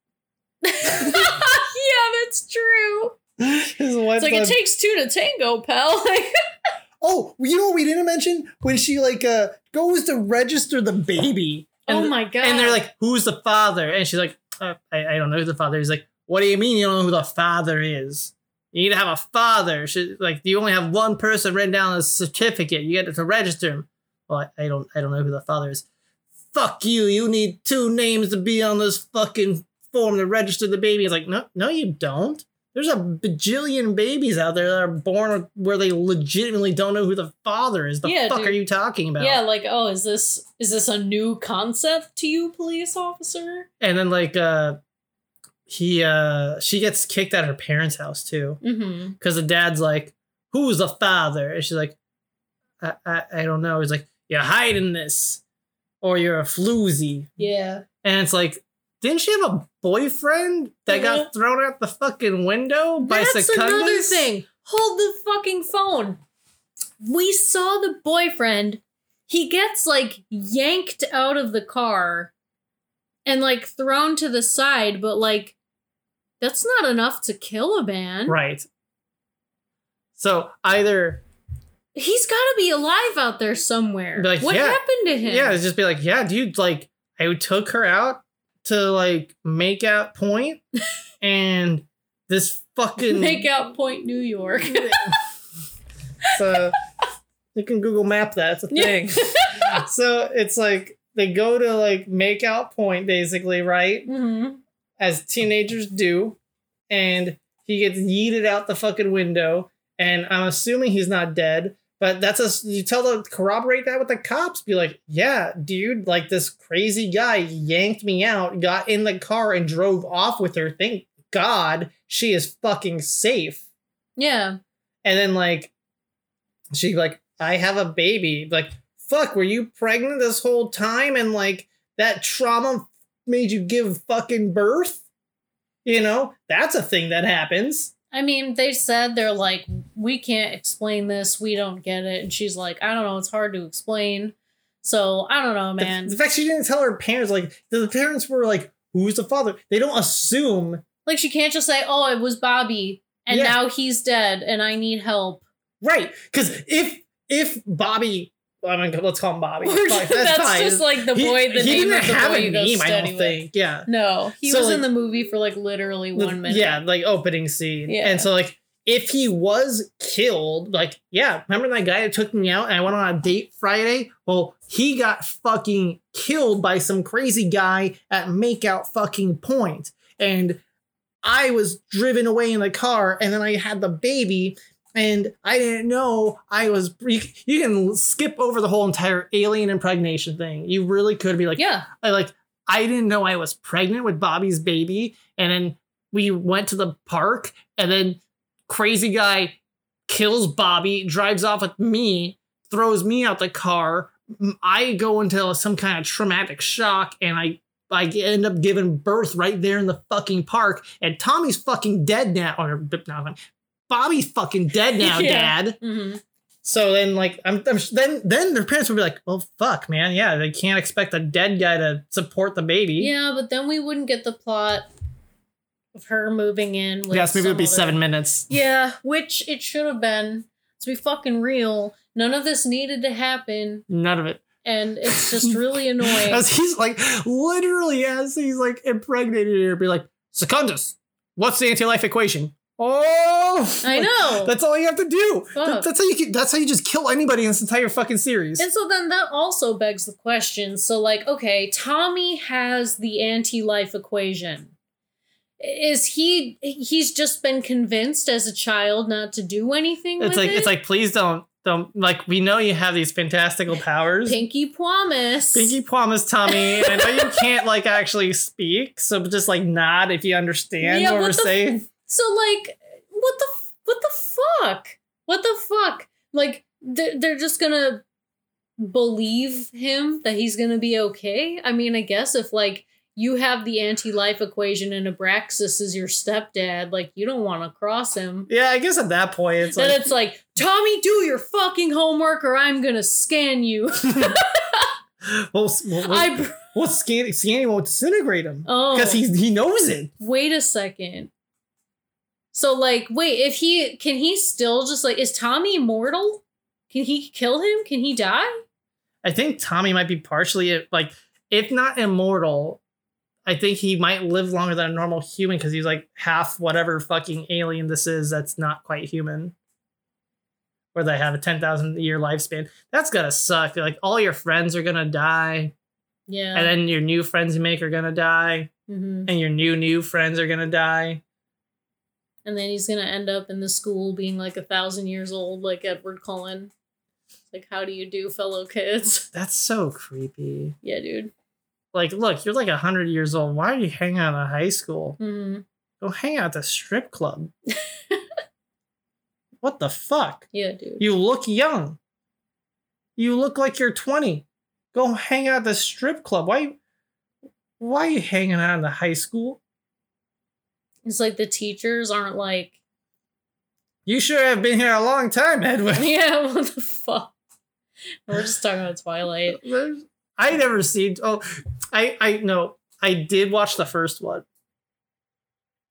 <laughs> yeah, that's true. His. It's like it takes two to tango, pal. Like, <laughs> oh, you know what we didn't mention when she like uh goes to register the baby. oh my god. And they're like, "Who's the father?" And she's like, uh, I, "I don't know who the father is." Like, what do you mean you don't know who the father is? You need to have a father. She, like, you only have one person written down on a certificate. You get to register him. Well, I, I don't, I don't know who the father is. Fuck you! You need two names to be on this fucking form to register the baby. It's like, no, no, you don't. There's a bajillion babies out there that are born where they legitimately don't know who the father is. The Yeah, fuck dude. are you talking about? Yeah, like, oh, is this is this a new concept to you, police officer? and then like uh he uh she gets kicked out of her parents house too Mm-hmm. because the dad's like who's the father and she's like I, I i don't know he's like you're hiding this or you're a floozy Yeah. and it's like didn't she have a boyfriend that got uh-huh. thrown out the fucking window by That's Secundus? another thing. Hold the fucking phone. We saw the boyfriend. He gets like yanked out of the car and like thrown to the side, but like that's not enough to kill a man. right so either He's got to be alive out there somewhere. Like, what yeah. happened to him? Yeah, just be like, yeah, dude, like I took her out to like make out point, <laughs> and this fucking Make out Point, New York. <laughs> So you can Google Map that. It's a thing. <laughs> so it's like they go to like make out point basically, right? hmm As teenagers do, and he gets yeeted out the fucking window, and I'm assuming he's not dead. But that's a you tell them corroborate that with the cops. Be like, yeah, dude, like this crazy guy yanked me out, got in the car, and drove off with her. Thank God she is fucking safe. Yeah. And then like she like, I have a baby. Like, fuck, were you pregnant this whole time? And like that trauma made you give fucking birth? You know, that's a thing that happens. I mean, they said they're like, we can't explain this. We don't get it. And she's like, I don't know. It's hard to explain. So I don't know, The- man. The, fact she didn't tell her parents, like the parents were like, who's the father? They don't assume. like, she can't just say, oh, it was Bobby. And Yeah. now he's dead and I need help. Right. Because if if Bobby I mean let's call him Bobby. <laughs> Fine, that's fine. just like the He- boy, the he name didn't of the have boy a name, I don't with. think. Yeah. No, he So, was in the movie for like literally The- one minute. Yeah, like opening scene. Yeah. And so like if he was killed, like, yeah, remember that guy that took me out and I went on a date Friday? Well, he got fucking killed by some crazy guy at makeout fucking. And I was driven away in the car and then I had the baby and I didn't know I was you, you can skip over the whole entire alien impregnation thing. You really could be like, Yeah. I like I didn't know I was pregnant with Bobby's baby, and then we went to the park, and then crazy guy kills Bobby, drives off with me, throws me out the car. I go into some kind of traumatic shock, and I I end up giving birth right there in the fucking park, and Tommy's fucking dead now, or no, Bobby's fucking dead <laughs> now, Yeah. Dad. hmm So then, like, I'm, I'm then then their parents would be like, "Well, fuck, man, yeah, they can't expect a dead guy to support the baby." Yeah, but then we wouldn't get the plot of her moving in. With yes, maybe it would be other- seven minutes. Yeah, which it should have been. To be fucking real, none of this needed to happen, None of it. and it's just really <laughs> annoying. As he's like, literally, as he's like impregnated her, be like, Secundus, what's the anti-life equation? Oh, I know. <laughs> That's all you have to do. That- that's how you. Can, that's how you just kill anybody in this entire fucking series. And so then that also begs the question. So, like, okay, Tommy has the anti life equation. Is he, he's just been convinced as a child not to do anything It's with like it? it's like please don't don't like we know you have these fantastical powers. Pinky promise. Pinky promise, Tommy. I know you can't like actually speak, so just like nod if you understand Yeah, what, what we're the f- saying. So like, what the what the fuck? What the fuck? Like they're, they're just gonna believe him that he's gonna be okay. I mean, I guess if like you have the anti-life equation and Abraxas is your stepdad, like you don't want to cross him. Yeah, I guess at that point it's then like it's like, Tommy, do your fucking homework or I'm gonna scan you. <laughs> well, well, well, I well Scanny, Scanny won't disintegrate him oh because he he knows it. wait a second. So like, wait, if he can he still just like is Tommy immortal? Can he kill him? Can he die? I think Tommy might be partially like, if not immortal, I think he might live longer than a normal human because he's like half whatever fucking alien this is that's not quite human. Or they have a 10,000 year lifespan. That's gotta suck. Like, all your friends are gonna die, Yeah. and then your new friends you make are gonna die, hmm and your new, new friends are gonna die. And then he's gonna end up in the school being like a thousand years old, like Edward Cullen. Like, how do you do, fellow kids? <laughs> That's so creepy. yeah, dude. Like, look, you're like a 100 years old. Why are you hanging out in high school? hmm Go hang out at the strip club. <laughs> what the fuck? Yeah, dude. You look young. You look like you're 20. Go hang out at the strip club. Why why are you hanging out in the high school? It's like the teachers aren't like, You sure have been here a long time, Edwin. <laughs> yeah, what the fuck? We're just talking about Twilight. <laughs> I never seen oh I I no, I did watch the first one.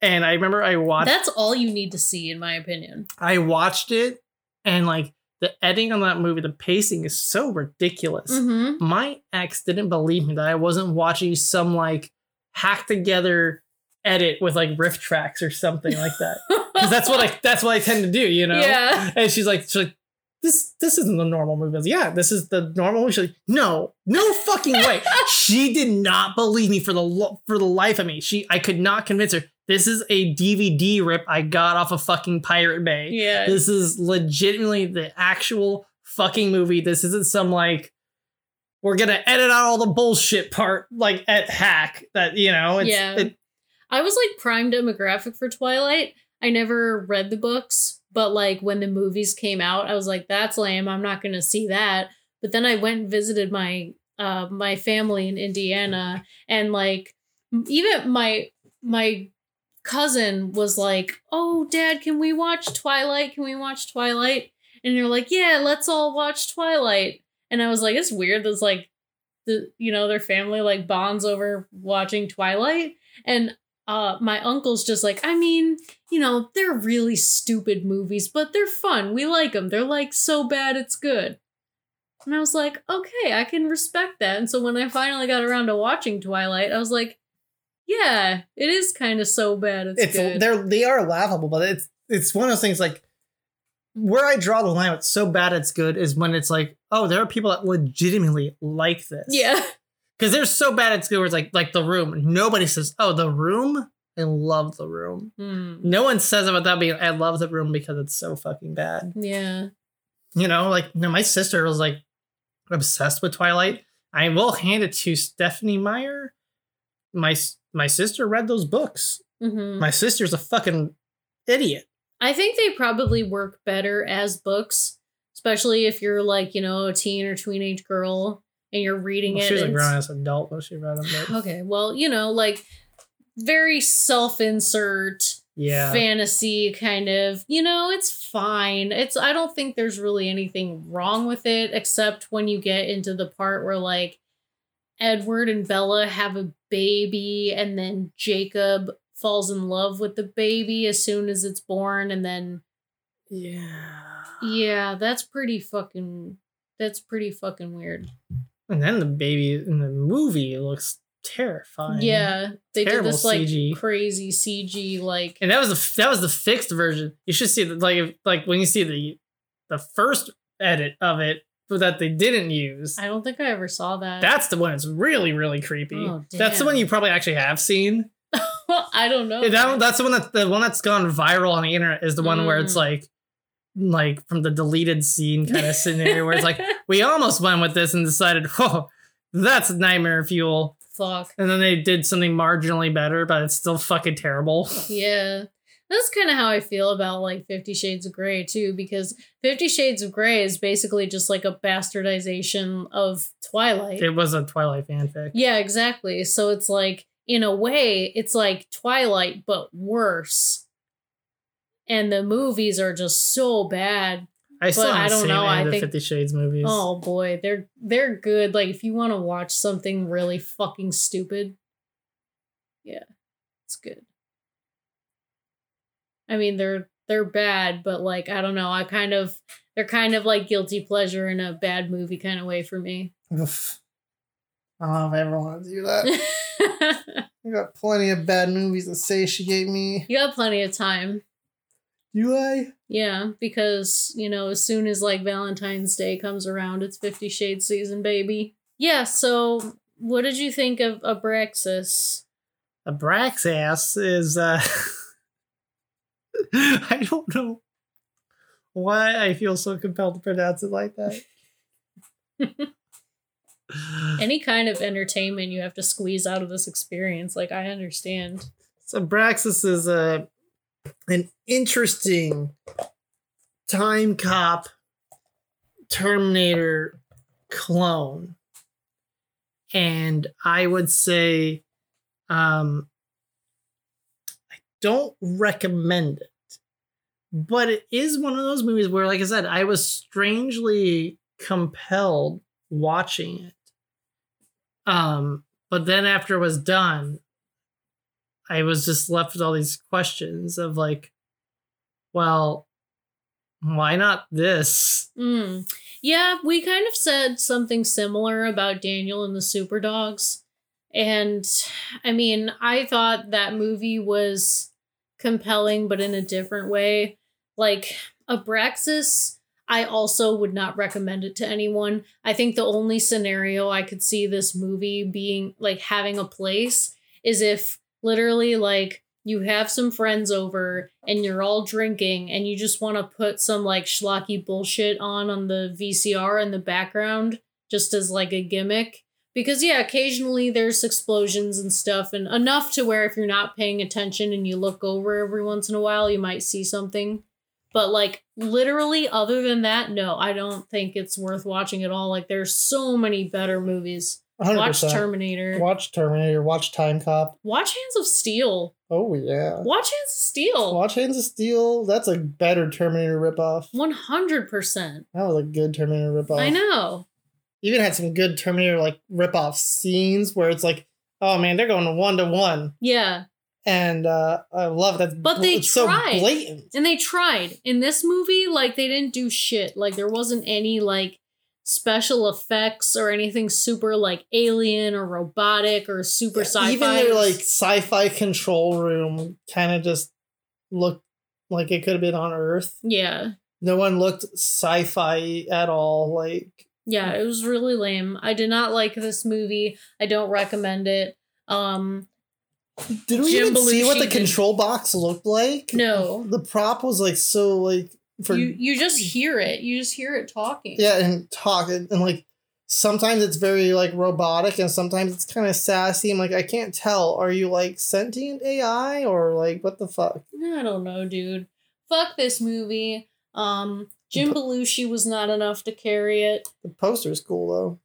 And I remember I watched That's all you need to see, in my opinion. I watched it and like the editing on that movie, the pacing is so ridiculous. Mm-hmm. my ex didn't believe me that I wasn't watching some like hack together edit with like RiffTrax or something like that. <laughs> Because that's what I that's what I tend to do, you know. Yeah. And she's like, she's like, this this isn't the normal movie. I was like, yeah, this is the normal movie. She's like, no, no fucking way. <laughs> she did not believe me for the lo- for the life of me. She I could not convince her. This is a DVD rip I got off of fucking Pirate Bay. Yeah. This is legitimately the actual fucking movie. This isn't some like we're gonna edit out all the bullshit part like at hack that you know. It's, Yeah. it- I was like prime demographic for Twilight. I never read the books, but like when the movies came out, I was like, that's lame. I'm not gonna see that. But then I went and visited my uh my family in Indiana and like even my my cousin was like, "Oh, dad, can we watch Twilight? Can we watch Twilight?" And they're like, "Yeah, let's all watch Twilight." And I was like, "It's weird that's like the you know, their family like bonds over watching Twilight." And uh my uncle's just like i mean you know they're really stupid movies but they're fun. We like them they're like so bad it's good. And i was like okay i can respect that. And so when i finally got around to watching twilight i was like yeah it is kind of so bad it's, it's good. they're they are laughable, but it's it's one of those things like where I draw the line. It's so bad it's good is when it's like, oh, there are people that legitimately like this. yeah because they're so bad at good. Where it's like like the room. Nobody says, oh, the room. I love the room. Hmm. No one says about that being I love the room because it's so fucking bad. yeah You know, like no, my sister was like obsessed with Twilight. I will hand it to Stephenie Meyer. My my sister read those books. hmm My sister's a fucking idiot. i think they probably work better as books especially if you're like you know a teen or teenage girl and you're reading Well, it she was a grown ass adult when she read them. But Okay, well, you know, like very self-insert yeah, fantasy kind of. You know, it's fine. It's I don't think there's really anything wrong with it except when you get into the part where like Edward and Bella have a baby and then Jacob falls in love with the baby as soon as it's born and then yeah. yeah, that's pretty fucking that's pretty fucking weird. And then the baby in the movie looks terrifying. Yeah, they did Terrible this like CG. crazy CG like and that was the that was the fixed version. You should see the like if- like when you see the the first edit of it that they didn't use. I don't think I ever saw that. That's the one that's really really creepy. Oh, that's the one you probably actually have seen. <laughs> I don't know. That, that's the one that the one that's gone viral on the internet is the one where it's Mm. like like from the deleted scene kind of scenario where it's like <laughs> we almost went with this and decided, oh, that's nightmare fuel. Fuck. And then they did something marginally better, but it's still fucking terrible. <laughs> Yeah. That's kind of how I feel about like 50 Shades of Grey too because 50 Shades of Grey is basically just like a bastardization of Twilight. It was a Twilight fanfic. Yeah, exactly. So it's like in a way it's like Twilight but worse. And the movies are just so bad. I still I don't know, I of the think- Fifty Shades movies. Oh boy, they're they're good. Like if you want to watch something really fucking stupid, yeah, it's good. I mean, they're they're bad, but like I don't know, I kind of they're kind of like guilty pleasure in a bad movie kind of way for me. Oof. I don't know if I ever want to do that. <laughs> I got plenty of bad movies to satiate me. you got plenty of time. Do I? Yeah, because, you know, as soon as like Valentine's Day comes around, it's 50 Shades season, baby. Yeah, so what did you think of Abraxas? Abraxas is uh <laughs> I don't know why I feel so compelled to pronounce it like that. <laughs> Any kind of entertainment you have to squeeze out of this experience, like I understand. So Abraxas is a an interesting time cop Terminator clone. And I would say um I don't recommend it. But it is one of those movies where like I said I was strangely compelled watching it. Um but then after it was done I was just left with all these questions of like, well, why not this? Mm. Yeah, we kind of said something similar about Daniel and the Super Dogs. And I mean, I thought that movie was compelling, but in a different way. Like, Abraxas, I also would not recommend it to anyone. I think the only scenario I could see this movie being like having a place is if literally like you have some friends over and you're all drinking and you just want to put some like schlocky bullshit on on the VCR in the background just as like a gimmick. Because yeah occasionally there's explosions and stuff and enough to where if you're not paying attention and you look over every once in a while you might see something. But like literally other than that no I don't think it's worth watching at all. Like there's so many better movies watch 100%. Terminator Watch Terminator, watch Time Cop. watch Hands of Steel Oh yeah. watch Hands of Steel Watch Hands of Steel. That's a better Terminator ripoff. 100% That was a good Terminator ripoff. I know Even had some good Terminator like ripoff scenes where it's like, oh man, they're going one to one. yeah And uh I love that. But they it's tried. so blatant. And they tried. In this movie, like they didn't do shit. Like there wasn't any like special effects or anything super like alien or robotic or super sci-fi. Even their like sci-fi control room kind of just looked like it could have been on Earth. Yeah. No one looked sci-fi at all. Like Yeah, it was really lame. I did not like this movie. I don't recommend it. Um Did we Jim even see what the did- control box looked like? No. The prop was like so like for you you just hear it. You just hear it talking. yeah, and talk and, and like sometimes it's very like robotic and sometimes it's kind of sassy. I'm like, I can't tell. Are you like sentient AI or like what the fuck? I don't know, dude. Fuck this movie. Um Jim Belushi was not enough to carry it. The poster's cool though.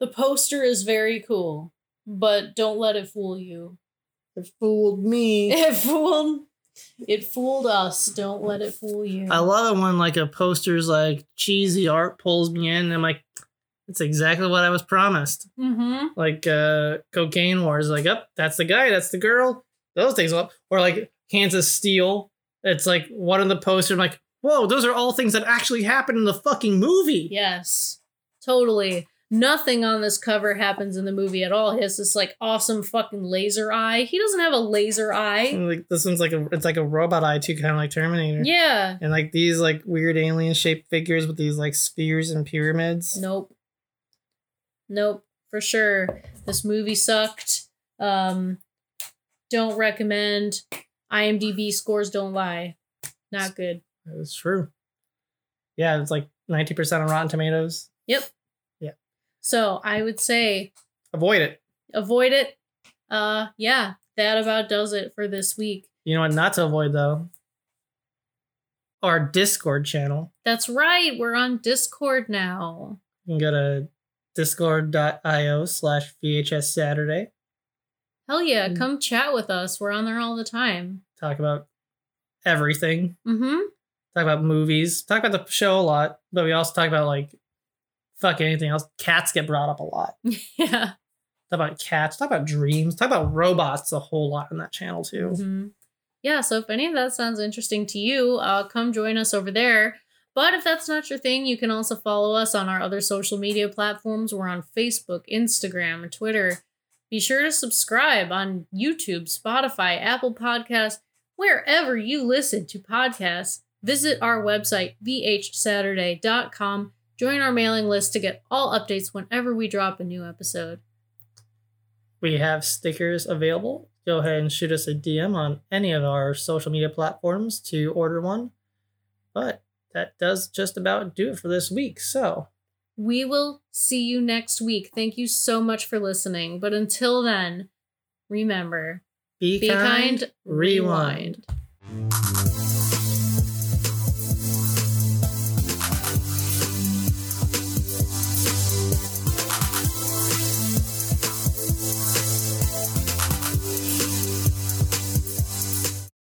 The poster is very cool, but don't let it fool you. It fooled me. <laughs> It fooled it fooled us. Don't let it fool you. I love it when like a poster's like cheesy art pulls me in and I'm like, it's exactly what I was promised. mm-hmm. Like uh cocaine wars, like, up, that's the guy, that's the girl. Those things up. Or like Hands of Steel. It's like one of the posters, I'm like, whoa, those are all things that actually happened in the fucking movie. Yes. Totally. Nothing on this cover happens in the movie at all. He has this like awesome fucking laser eye. He doesn't have a laser eye. Like this one's like a it's like a robot eye too, kind of like Terminator. Yeah. And like these like weird alien shaped figures with these like spheres and pyramids. Nope. Nope. For sure. This movie sucked. Um don't recommend. IMDb scores don't lie. Not good. That's true. Yeah, it's like 90% on Rotten Tomatoes. Yep. So I would say Avoid it. avoid it. Uh yeah, that about does it for this week. You know what not to avoid though? Our Discord channel. That's right, we're on Discord now. You can go to discord.io slash VHS Saturday. Hell yeah, Mm. come chat with us. We're on there all the time. Talk about everything. Mm-hmm. Talk about movies. Talk about the show a lot, but we also talk about like fuck anything else. Cats get brought up a lot. <laughs> yeah. Talk about cats. Talk about dreams. Talk about robots a whole lot on that channel too. Mhm. Yeah, so if any of that sounds interesting to you, uh, come join us over there. But if that's not your thing, you can also follow us on our other social media platforms. We're on Facebook, Instagram, and Twitter. Be sure to subscribe on YouTube, Spotify, Apple Podcasts, wherever you listen to podcasts. Visit our website, vhsaturday.com. Join our mailing list to get all updates whenever we drop a new episode. We have stickers available. Go ahead and shoot us a DM on any of our social media platforms to order one. But that does just about do it for this week. So, We will see you next week. Thank you so much for listening. But until then, remember be, be kind, kind, rewind. rewind.